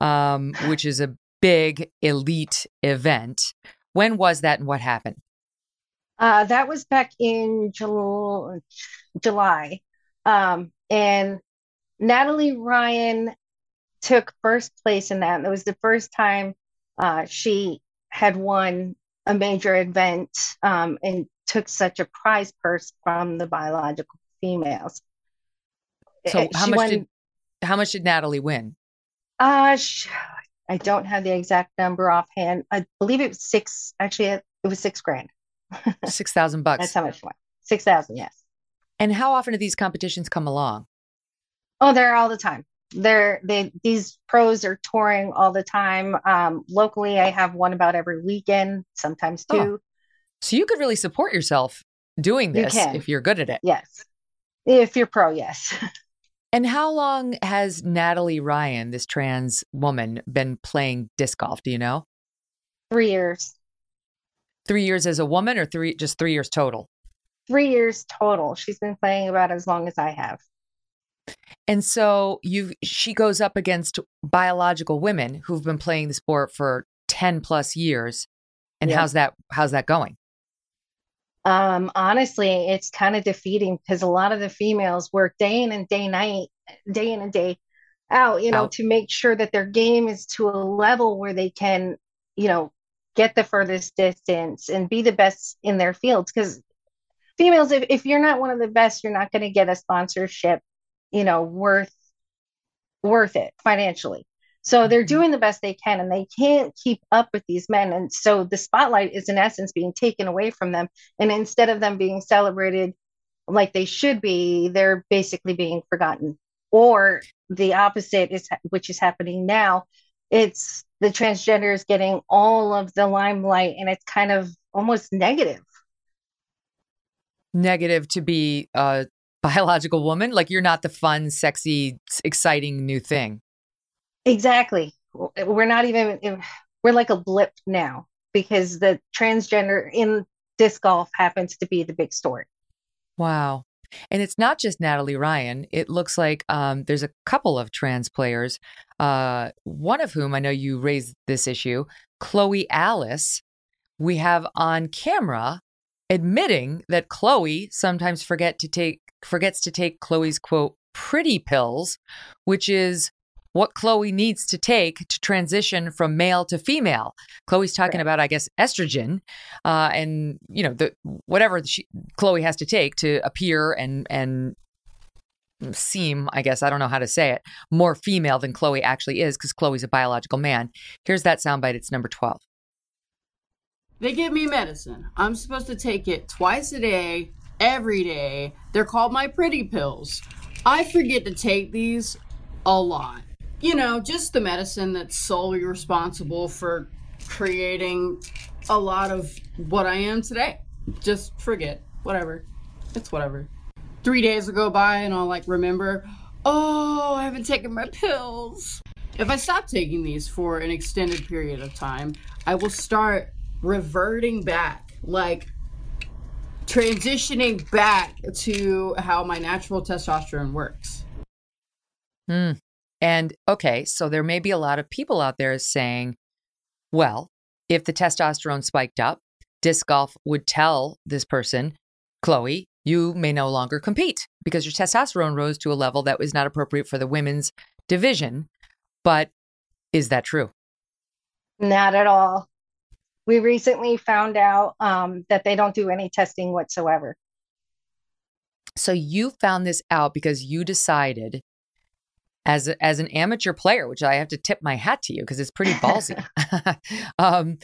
um which is a big elite event. When was that and what happened uh, that was back in July. Um, and Natalie Ryan took first place in that. And it was the first time uh, she had won a major event um, and took such a prize purse from the biological females. So how much won, did how much did Natalie win? Uh, she, I don't have the exact number offhand. I believe it was six. Actually, it was six grand. Six thousand bucks. That's how much won. Six thousand, yes. And how often do these competitions come along? Oh, they're all the time. They're they these pros are touring all the time. Um, locally, I have one about every weekend, sometimes two. Oh. So you could really support yourself doing this you if you're good at it. Yes, if you're pro, yes. And how long has Natalie Ryan, this trans woman, been playing disc golf? Do you know? Three years. Three years as a woman, or three just three years total? three years total. She's been playing about as long as I have. And so you she goes up against biological women who've been playing the sport for 10 plus years. And yeah. how's that how's that going? Um, honestly, it's kind of defeating because a lot of the females work day in and day night, day in and day out, you know, out. to make sure that their game is to a level where they can, you know, get the furthest distance and be the best in their fields. Because females, if, if you're not one of the best, you're not going to get a sponsorship, you know, worth worth it financially. So they're mm-hmm. doing the best they can and they can't keep up with these men. And so the spotlight is in essence being taken away from them. And instead of them being celebrated like they should be, they're basically being forgotten. Or the opposite is which is happening now. It's the transgenders getting all of the limelight and it's kind of almost negative negative to be a biological woman. Like you're not the fun, sexy, exciting new thing. Exactly. We're not even, we're like a blip now because the transgender in disc golf happens to be the big story. Wow. And it's not just Natalie Ryan. It looks like um, there's a couple of trans players, uh, one of whom I know you raised this issue, Chloe Alice. We have on camera admitting that Chloe sometimes forget to take forgets to take Chloe's quote pretty pills, which is what Chloe needs to take to transition from male to female. Chloe's talking right. about, I guess, estrogen, uh, and you know the whatever she, Chloe has to take to appear and and seem, I guess, I don't know how to say it, more female than Chloe actually is because Chloe's a biological man. Here's that soundbite. It's number 12. They give me medicine. I'm supposed to take it twice a day, every day. They're called my pretty pills. I forget to take these a lot. You know, just the medicine that's solely responsible for creating a lot of what I am today. Just forget. Whatever. It's whatever three days will go by and I'll like remember, oh, I haven't taken my pills. If I stop taking these for an extended period of time, I will start reverting back, like transitioning back to how my natural testosterone works. Hmm. And okay, so there may be a lot of people out there saying, well, if the testosterone spiked up, disc golf would tell this person, Chloe, you may no longer compete because your testosterone rose to a level that was not appropriate for the women's division. But is that true? Not at all. We recently found out um, that they don't do any testing whatsoever. So you found this out because you decided as a, as an amateur player, which I have to tip my hat to you because it's pretty ballsy. um,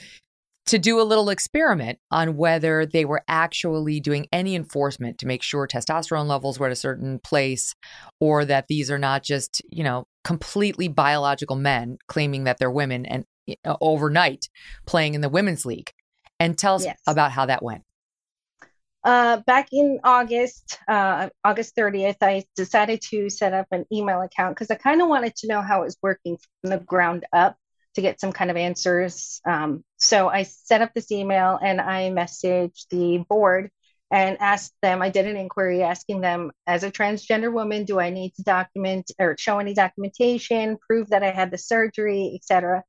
to do a little experiment on whether they were actually doing any enforcement to make sure testosterone levels were at a certain place or that these are not just, you know, completely biological men claiming that they're women and overnight playing in the women's league. And tell us yes. about how that went. Uh, back in August, uh, August 30th, I decided to set up an email account because I kind of wanted to know how it was working from the ground up to get some kind of answers. Um, so I set up this email and I messaged the board and asked them, I did an inquiry asking them, as a transgender woman, do I need to document or show any documentation, prove that I had the surgery, etc.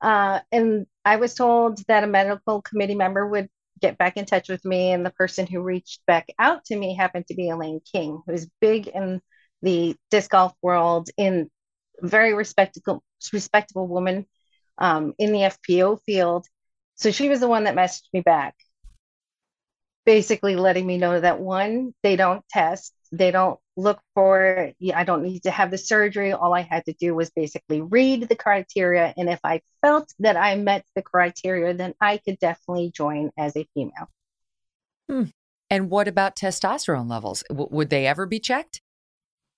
Uh, and I was told that a medical committee member would get back in touch with me. And the person who reached back out to me happened to be Elaine King, who's big in the disc golf world, in very respectable, respectable woman um, in the FPO field. So she was the one that messaged me back, basically letting me know that one, they don't test, they don't look for, I don't need to have the surgery. All I had to do was basically read the criteria. And if I felt that I met the criteria, then I could definitely join as a female. Hmm. And what about testosterone levels? W- would they ever be checked?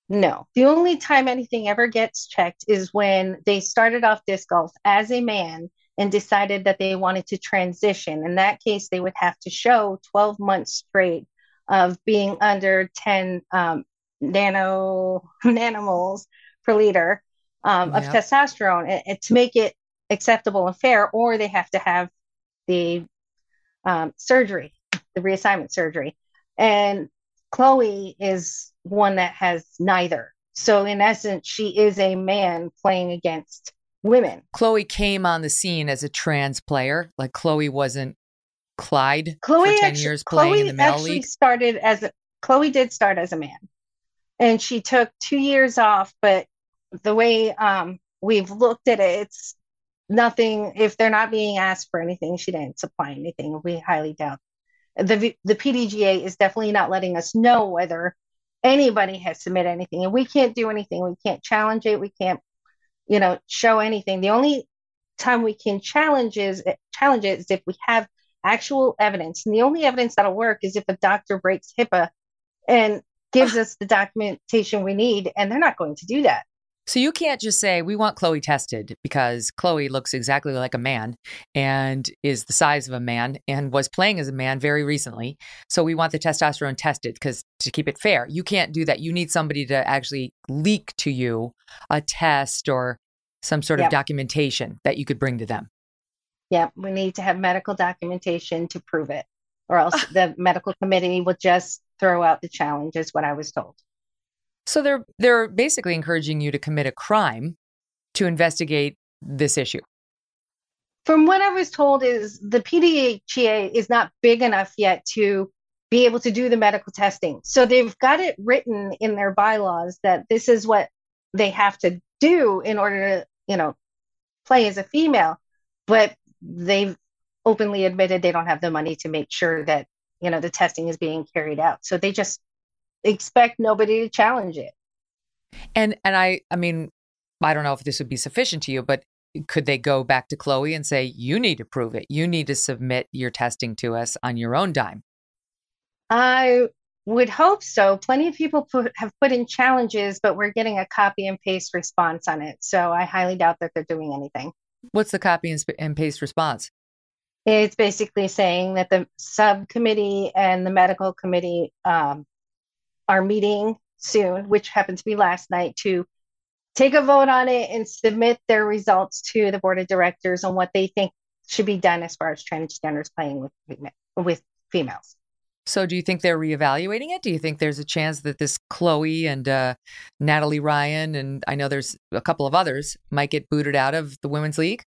No, the only time anything ever gets checked is when they started off disc golf as a man and decided that they wanted to transition. In that case, they would have to show 12 months straight of being under 10 um, nano nanomoles per liter um, of testosterone and, and to make it acceptable and fair, or they have to have the um, surgery, the reassignment surgery. And Chloe is one that has neither. So in essence, she is a man playing against women. Chloe came on the scene as a trans player. Like Chloe wasn't Clyde Chloe for 10 actually, years playing Chloe in the male actually league. started as a Chloe did start as a man. And she took 2 years off, but the way um, we've looked at it, it's nothing if they're not being asked for anything, she didn't supply anything. We highly doubt the the PDGA is definitely not letting us know whether anybody has submitted anything, and we can't do anything. We can't challenge it. We can't, you know, show anything. The only time we can challenge is challenge it is if we have actual evidence, and the only evidence that'll work is if a doctor breaks HIPAA and gives us the documentation we need, and they're not going to do that. So you can't just say we want Chloe tested because Chloe looks exactly like a man and is the size of a man and was playing as a man very recently. So we want the testosterone tested because to keep it fair, you can't do that. You need somebody to actually leak to you a test or some sort yep. of documentation that you could bring to them. Yeah, we need to have medical documentation to prove it, or else ah. the medical committee will just throw out the challenge, is what I was told. So they're they're basically encouraging you to commit a crime to investigate this issue. From what I was told is the PDGA is not big enough yet to be able to do the medical testing. So they've got it written in their bylaws that this is what they have to do in order to, you know, play as a female. But they've openly admitted they don't have the money to make sure that, you know, the testing is being carried out. So they just expect nobody to challenge it. And and I I mean, I don't know if this would be sufficient to you, but could they go back to Chloe and say, you need to prove it? You need to submit your testing to us on your own dime? I would hope so. Plenty of people put, have put in challenges, but we're getting a copy and paste response on it. So I highly doubt that they're doing anything. What's the copy and, sp- and paste response? It's basically saying that the subcommittee and the medical committee um, are meeting soon, which happened to be last night, to take a vote on it and submit their results to the board of directors on what they think should be done as far as transgenders playing with with females. So, do you think they're reevaluating it? Do you think there's a chance that this Chloe and uh, Natalie Ryan and I know there's a couple of others might get booted out of the women's league?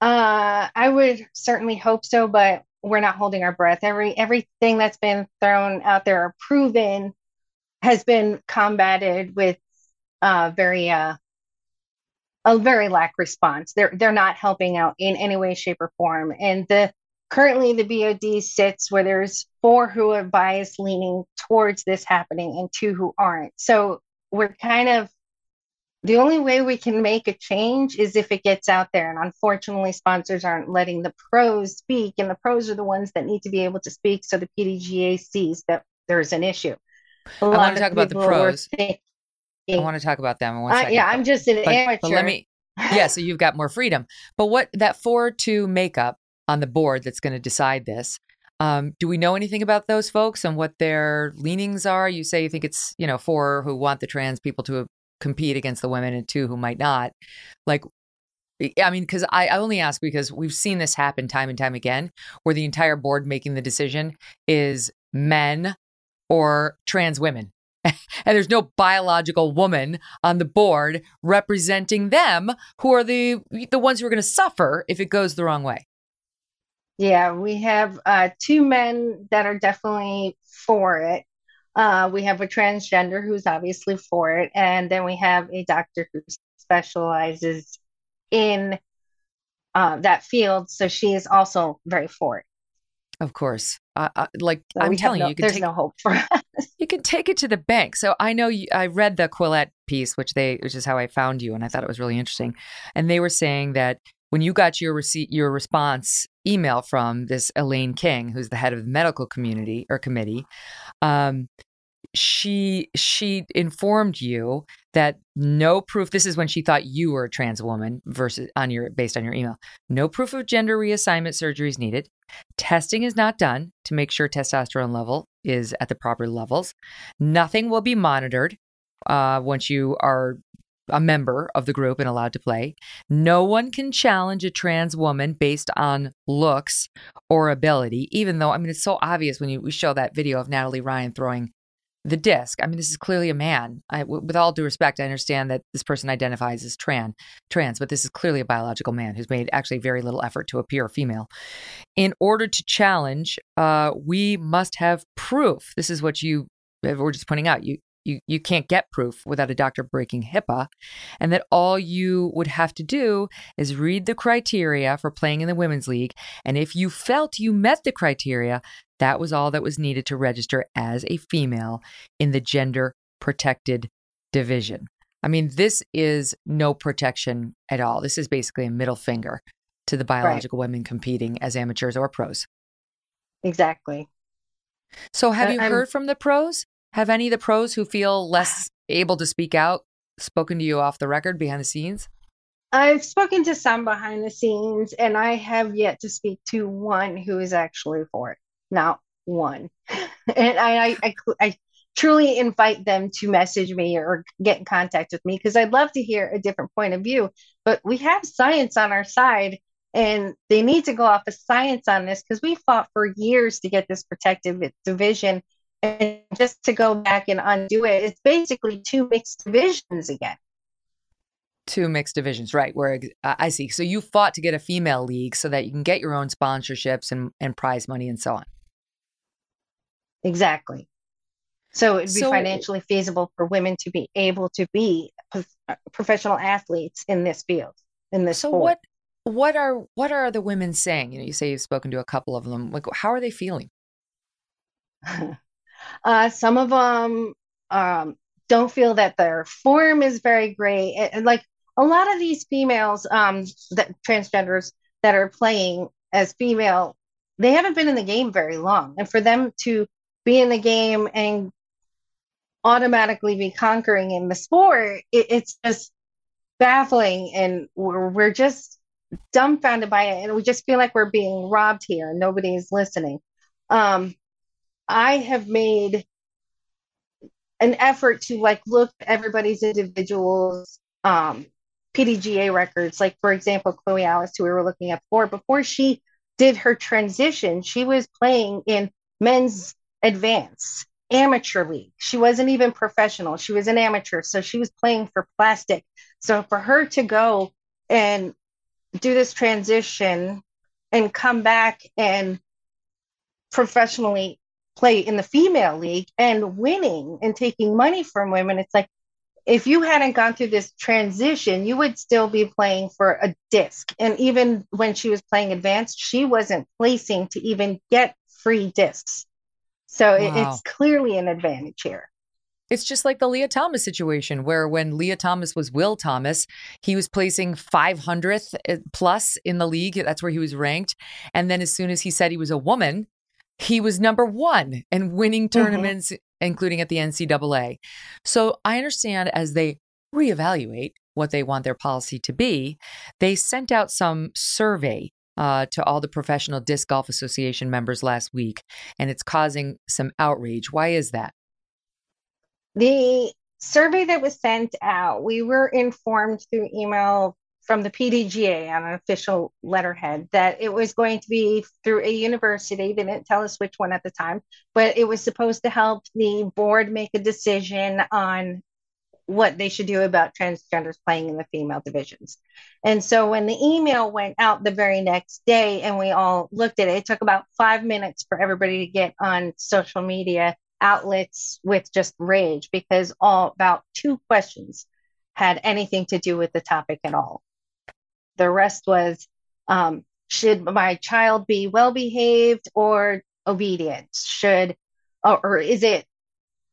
Uh, I would certainly hope so, but we're not holding our breath. Every everything that's been thrown out there or proven has been combated with uh, very uh, a very lack response. They're they're not helping out in any way, shape, or form. And the currently the BOD sits where there's four who are biased leaning towards this happening and two who aren't. So we're kind of the only way we can make a change is if it gets out there. And unfortunately, sponsors aren't letting the pros speak, and the pros are the ones that need to be able to speak so the PDGA sees that there's an issue. I want to talk about the pros. Thinking, I want to talk about them in one second. Uh, yeah, I'm just an but, amateur. But let me, yeah, so you've got more freedom. But what that 4 2 makeup on the board that's going to decide this. Um, do we know anything about those folks and what their leanings are? You say you think it's, you know, four who want the trans people to compete against the women and two who might not. Like, I mean, because I, I only ask because we've seen this happen time and time again, where the entire board making the decision is men or trans women. and there's no biological woman on the board representing them who are the the ones who are going to suffer if it goes the wrong way. Yeah, we have uh, two men that are definitely for it. Uh, we have a transgender who's obviously for it, and then we have a doctor who specializes in uh, that field, so she is also very for it. Of course, uh, uh, like so I'm telling no, you, you can there's take, no hope for us. You can take it to the bank. So I know you, I read the Quillette piece, which they, which is how I found you, and I thought it was really interesting. And they were saying that when you got your receipt, your response email from this Elaine King, who's the head of the medical community or committee, um, she she informed you that no proof this is when she thought you were a trans woman versus on your based on your email no proof of gender reassignment surgery is needed. Testing is not done to make sure testosterone level is at the proper levels. Nothing will be monitored uh, once you are a member of the group and allowed to play. No one can challenge a trans woman based on looks or ability, even though, I mean, it's so obvious when you, we show that video of Natalie Ryan throwing the disc. I mean, this is clearly a man. I, with all due respect, I understand that this person identifies as trans, trans, but this is clearly a biological man who's made actually very little effort to appear female. In order to challenge, uh, we must have proof. This is what you we're just pointing out. You you, you can't get proof without a doctor breaking HIPAA, and that all you would have to do is read the criteria for playing in the Women's League. And if you felt you met the criteria, that was all that was needed to register as a female in the gender protected division. I mean, this is no protection at all. This is basically a middle finger to the biological right. women competing as amateurs or pros. Exactly. So, have but you I'm, heard from the pros? Have any of the pros who feel less able to speak out spoken to you off the record behind the scenes? I've spoken to some behind the scenes, and I have yet to speak to one who is actually for it. Not one. and I, I, I, I truly invite them to message me or get in contact with me because I'd love to hear a different point of view. But we have science on our side, and they need to go off of science on this because we fought for years to get this protective division and just to go back and undo it, it's basically two mixed divisions again. Two mixed divisions, right? Where uh, I see. So you fought to get a female league so that you can get your own sponsorships and, and prize money and so on. Exactly. So it'd be so, financially feasible for women to be able to be professional athletes in this field, in this so sport. what what are what are the women saying? You know, you say you've spoken to a couple of them. Like, how are they feeling? uh, some of them um, don't feel that their form is very great, and, like a lot of these females, um, that transgenders that are playing as female, they haven't been in the game very long, and for them to be in the game and automatically be conquering in the sport, it, it's just baffling, and we're, we're just dumbfounded by it, and we just feel like we're being robbed here. and Nobody's listening. Um, I have made an effort to like look at everybody's individuals um, PDGA records. Like for example, Chloe Alice, who we were looking at before, before she did her transition, she was playing in men's advance amateur league. She wasn't even professional. She was an amateur, so she was playing for plastic. So for her to go and do this transition and come back and professionally play in the female league and winning and taking money from women it's like if you hadn't gone through this transition you would still be playing for a disc and even when she was playing advanced she wasn't placing to even get free discs so wow. it's clearly an advantage here it's just like the Lia Thomas situation, where when Lia Thomas was Will Thomas, he was placing 500th uh, plus in the league. That's where he was ranked. And then as soon as he said he was a woman, he was number one and winning mm-hmm. tournaments, mm-hmm. including at the NCAA. So I understand as they reevaluate what they want their policy to be, they sent out some survey uh, to all the Professional Disc Golf Association members last week, and it's causing some outrage. Why is that? The survey that was sent out, we were informed through email from the PDGA on an official letterhead that it was going to be through a university. They didn't tell us which one at the time, but it was supposed to help the board make a decision on what they should do about transgenders playing in the female divisions. And so when the email went out the very next day and we all looked at it, it took about five minutes for everybody to get on social media outlets with just rage because all about two questions had anything to do with the topic at all. The rest was um, should my child be well behaved or obedient? Should, or, or is it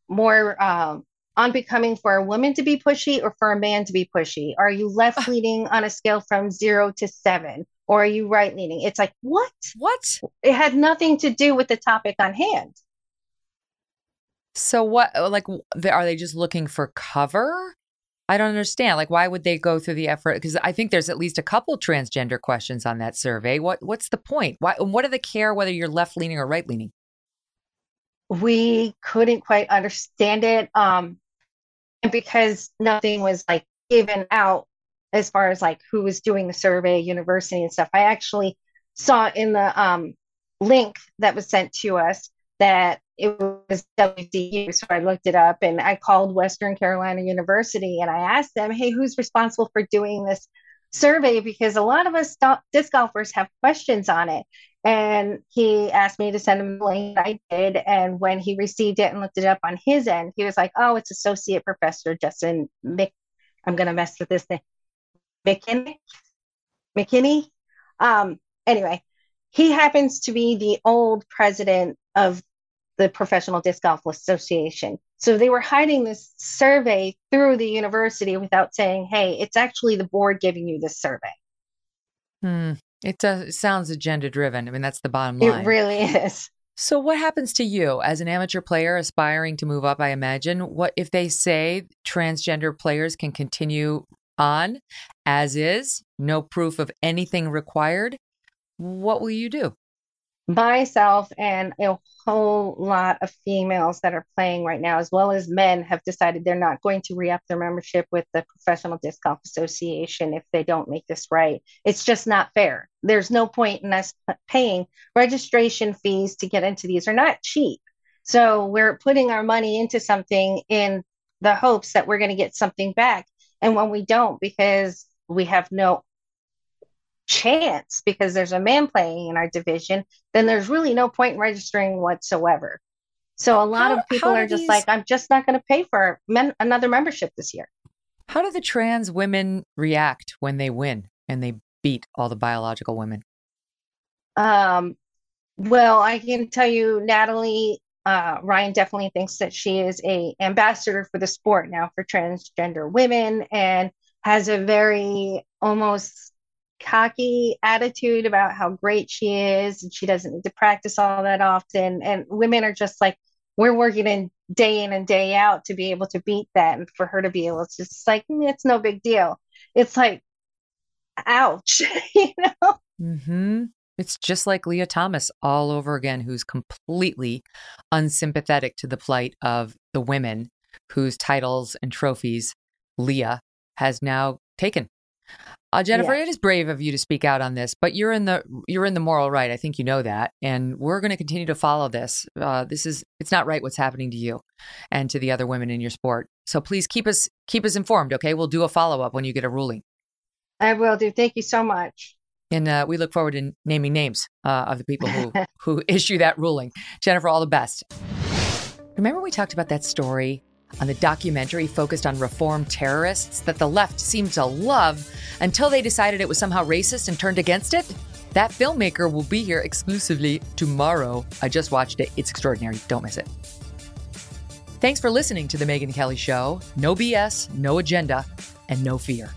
more um, unbecoming for a woman to be pushy or for a man to be pushy? Are you left leaning on a scale from zero to seven? Or are you right leaning? It's like, what? What? It had nothing to do with the topic on hand. So what like are they just looking for cover? I don't understand. Like, why would they go through the effort? Because I think there's at least a couple transgender questions on that survey. What What's the point? Why? What do they care whether you're left leaning or right leaning? We couldn't quite understand it, um, and because nothing was like given out as far as like who was doing the survey, university and stuff. I actually saw in the um, link that was sent to us that it was WCU. So I looked it up and I called Western Carolina University and I asked them, hey, who's responsible for doing this survey? Because a lot of us disc golfers have questions on it. And he asked me to send him the link. I did. And when he received it and looked it up on his end, he was like, oh, it's Associate Professor Justin Mc. I'm going to mess with this thing. McKinney? McKinney? Um, anyway, he happens to be the old president of the Professional Disc Golf Association. So they were hiding this survey through the university without saying, hey, it's actually the board giving you this survey. Hmm. It, does, it sounds agenda driven. I mean, that's the bottom line. It really is. So, what happens to you as an amateur player aspiring to move up? I imagine. What if they say transgender players can continue on as is, no proof of anything required? What will you do? Myself and a whole lot of females that are playing right now, as well as men, have decided they're not going to re up their membership with the Professional Disc Golf Association if they don't make this right. It's just not fair. There's no point in us paying registration fees to get into these, they're not cheap. So we're putting our money into something in the hopes that we're going to get something back. And when we don't, because we have no chance because there's a man playing in our division, then there's really no point in registering whatsoever. So a lot how, of people are just these... like, I'm just not going to pay for men- another membership this year. How do the trans women react when they win and they beat all the biological women? Um, well, I can tell you, Natalie uh, Ryan definitely thinks that she is a ambassador for the sport now for transgender women and has a very almost cocky attitude about how great she is and she doesn't need to practice all that often and women are just like we're working in day in and day out to be able to beat that and for her to be able to just like mm, it's no big deal it's like ouch you know mm-hmm. It's just like Lia Thomas all over again, who's completely unsympathetic to the plight of the women whose titles and trophies Lia has now taken. Uh, Jennifer, yeah. it is brave of you to speak out on this, but you're in the you're in the moral right. I think you know that, and we're going to continue to follow this. Uh, this is it's not right what's happening to you and to the other women in your sport. So please keep us keep us informed. Okay, we'll do a follow up when you get a ruling. I will do. Thank you so much and uh, we look forward to naming names uh, of the people who who issue that ruling. Jennifer, all the best. Remember we talked about that story on the documentary focused on reformed terrorists that the left seemed to love until they decided it was somehow racist and turned against it? That filmmaker will be here exclusively tomorrow. I just watched it. It's extraordinary. Don't miss it. Thanks for listening to The Megyn Kelly Show. No BS, no agenda, and no fear.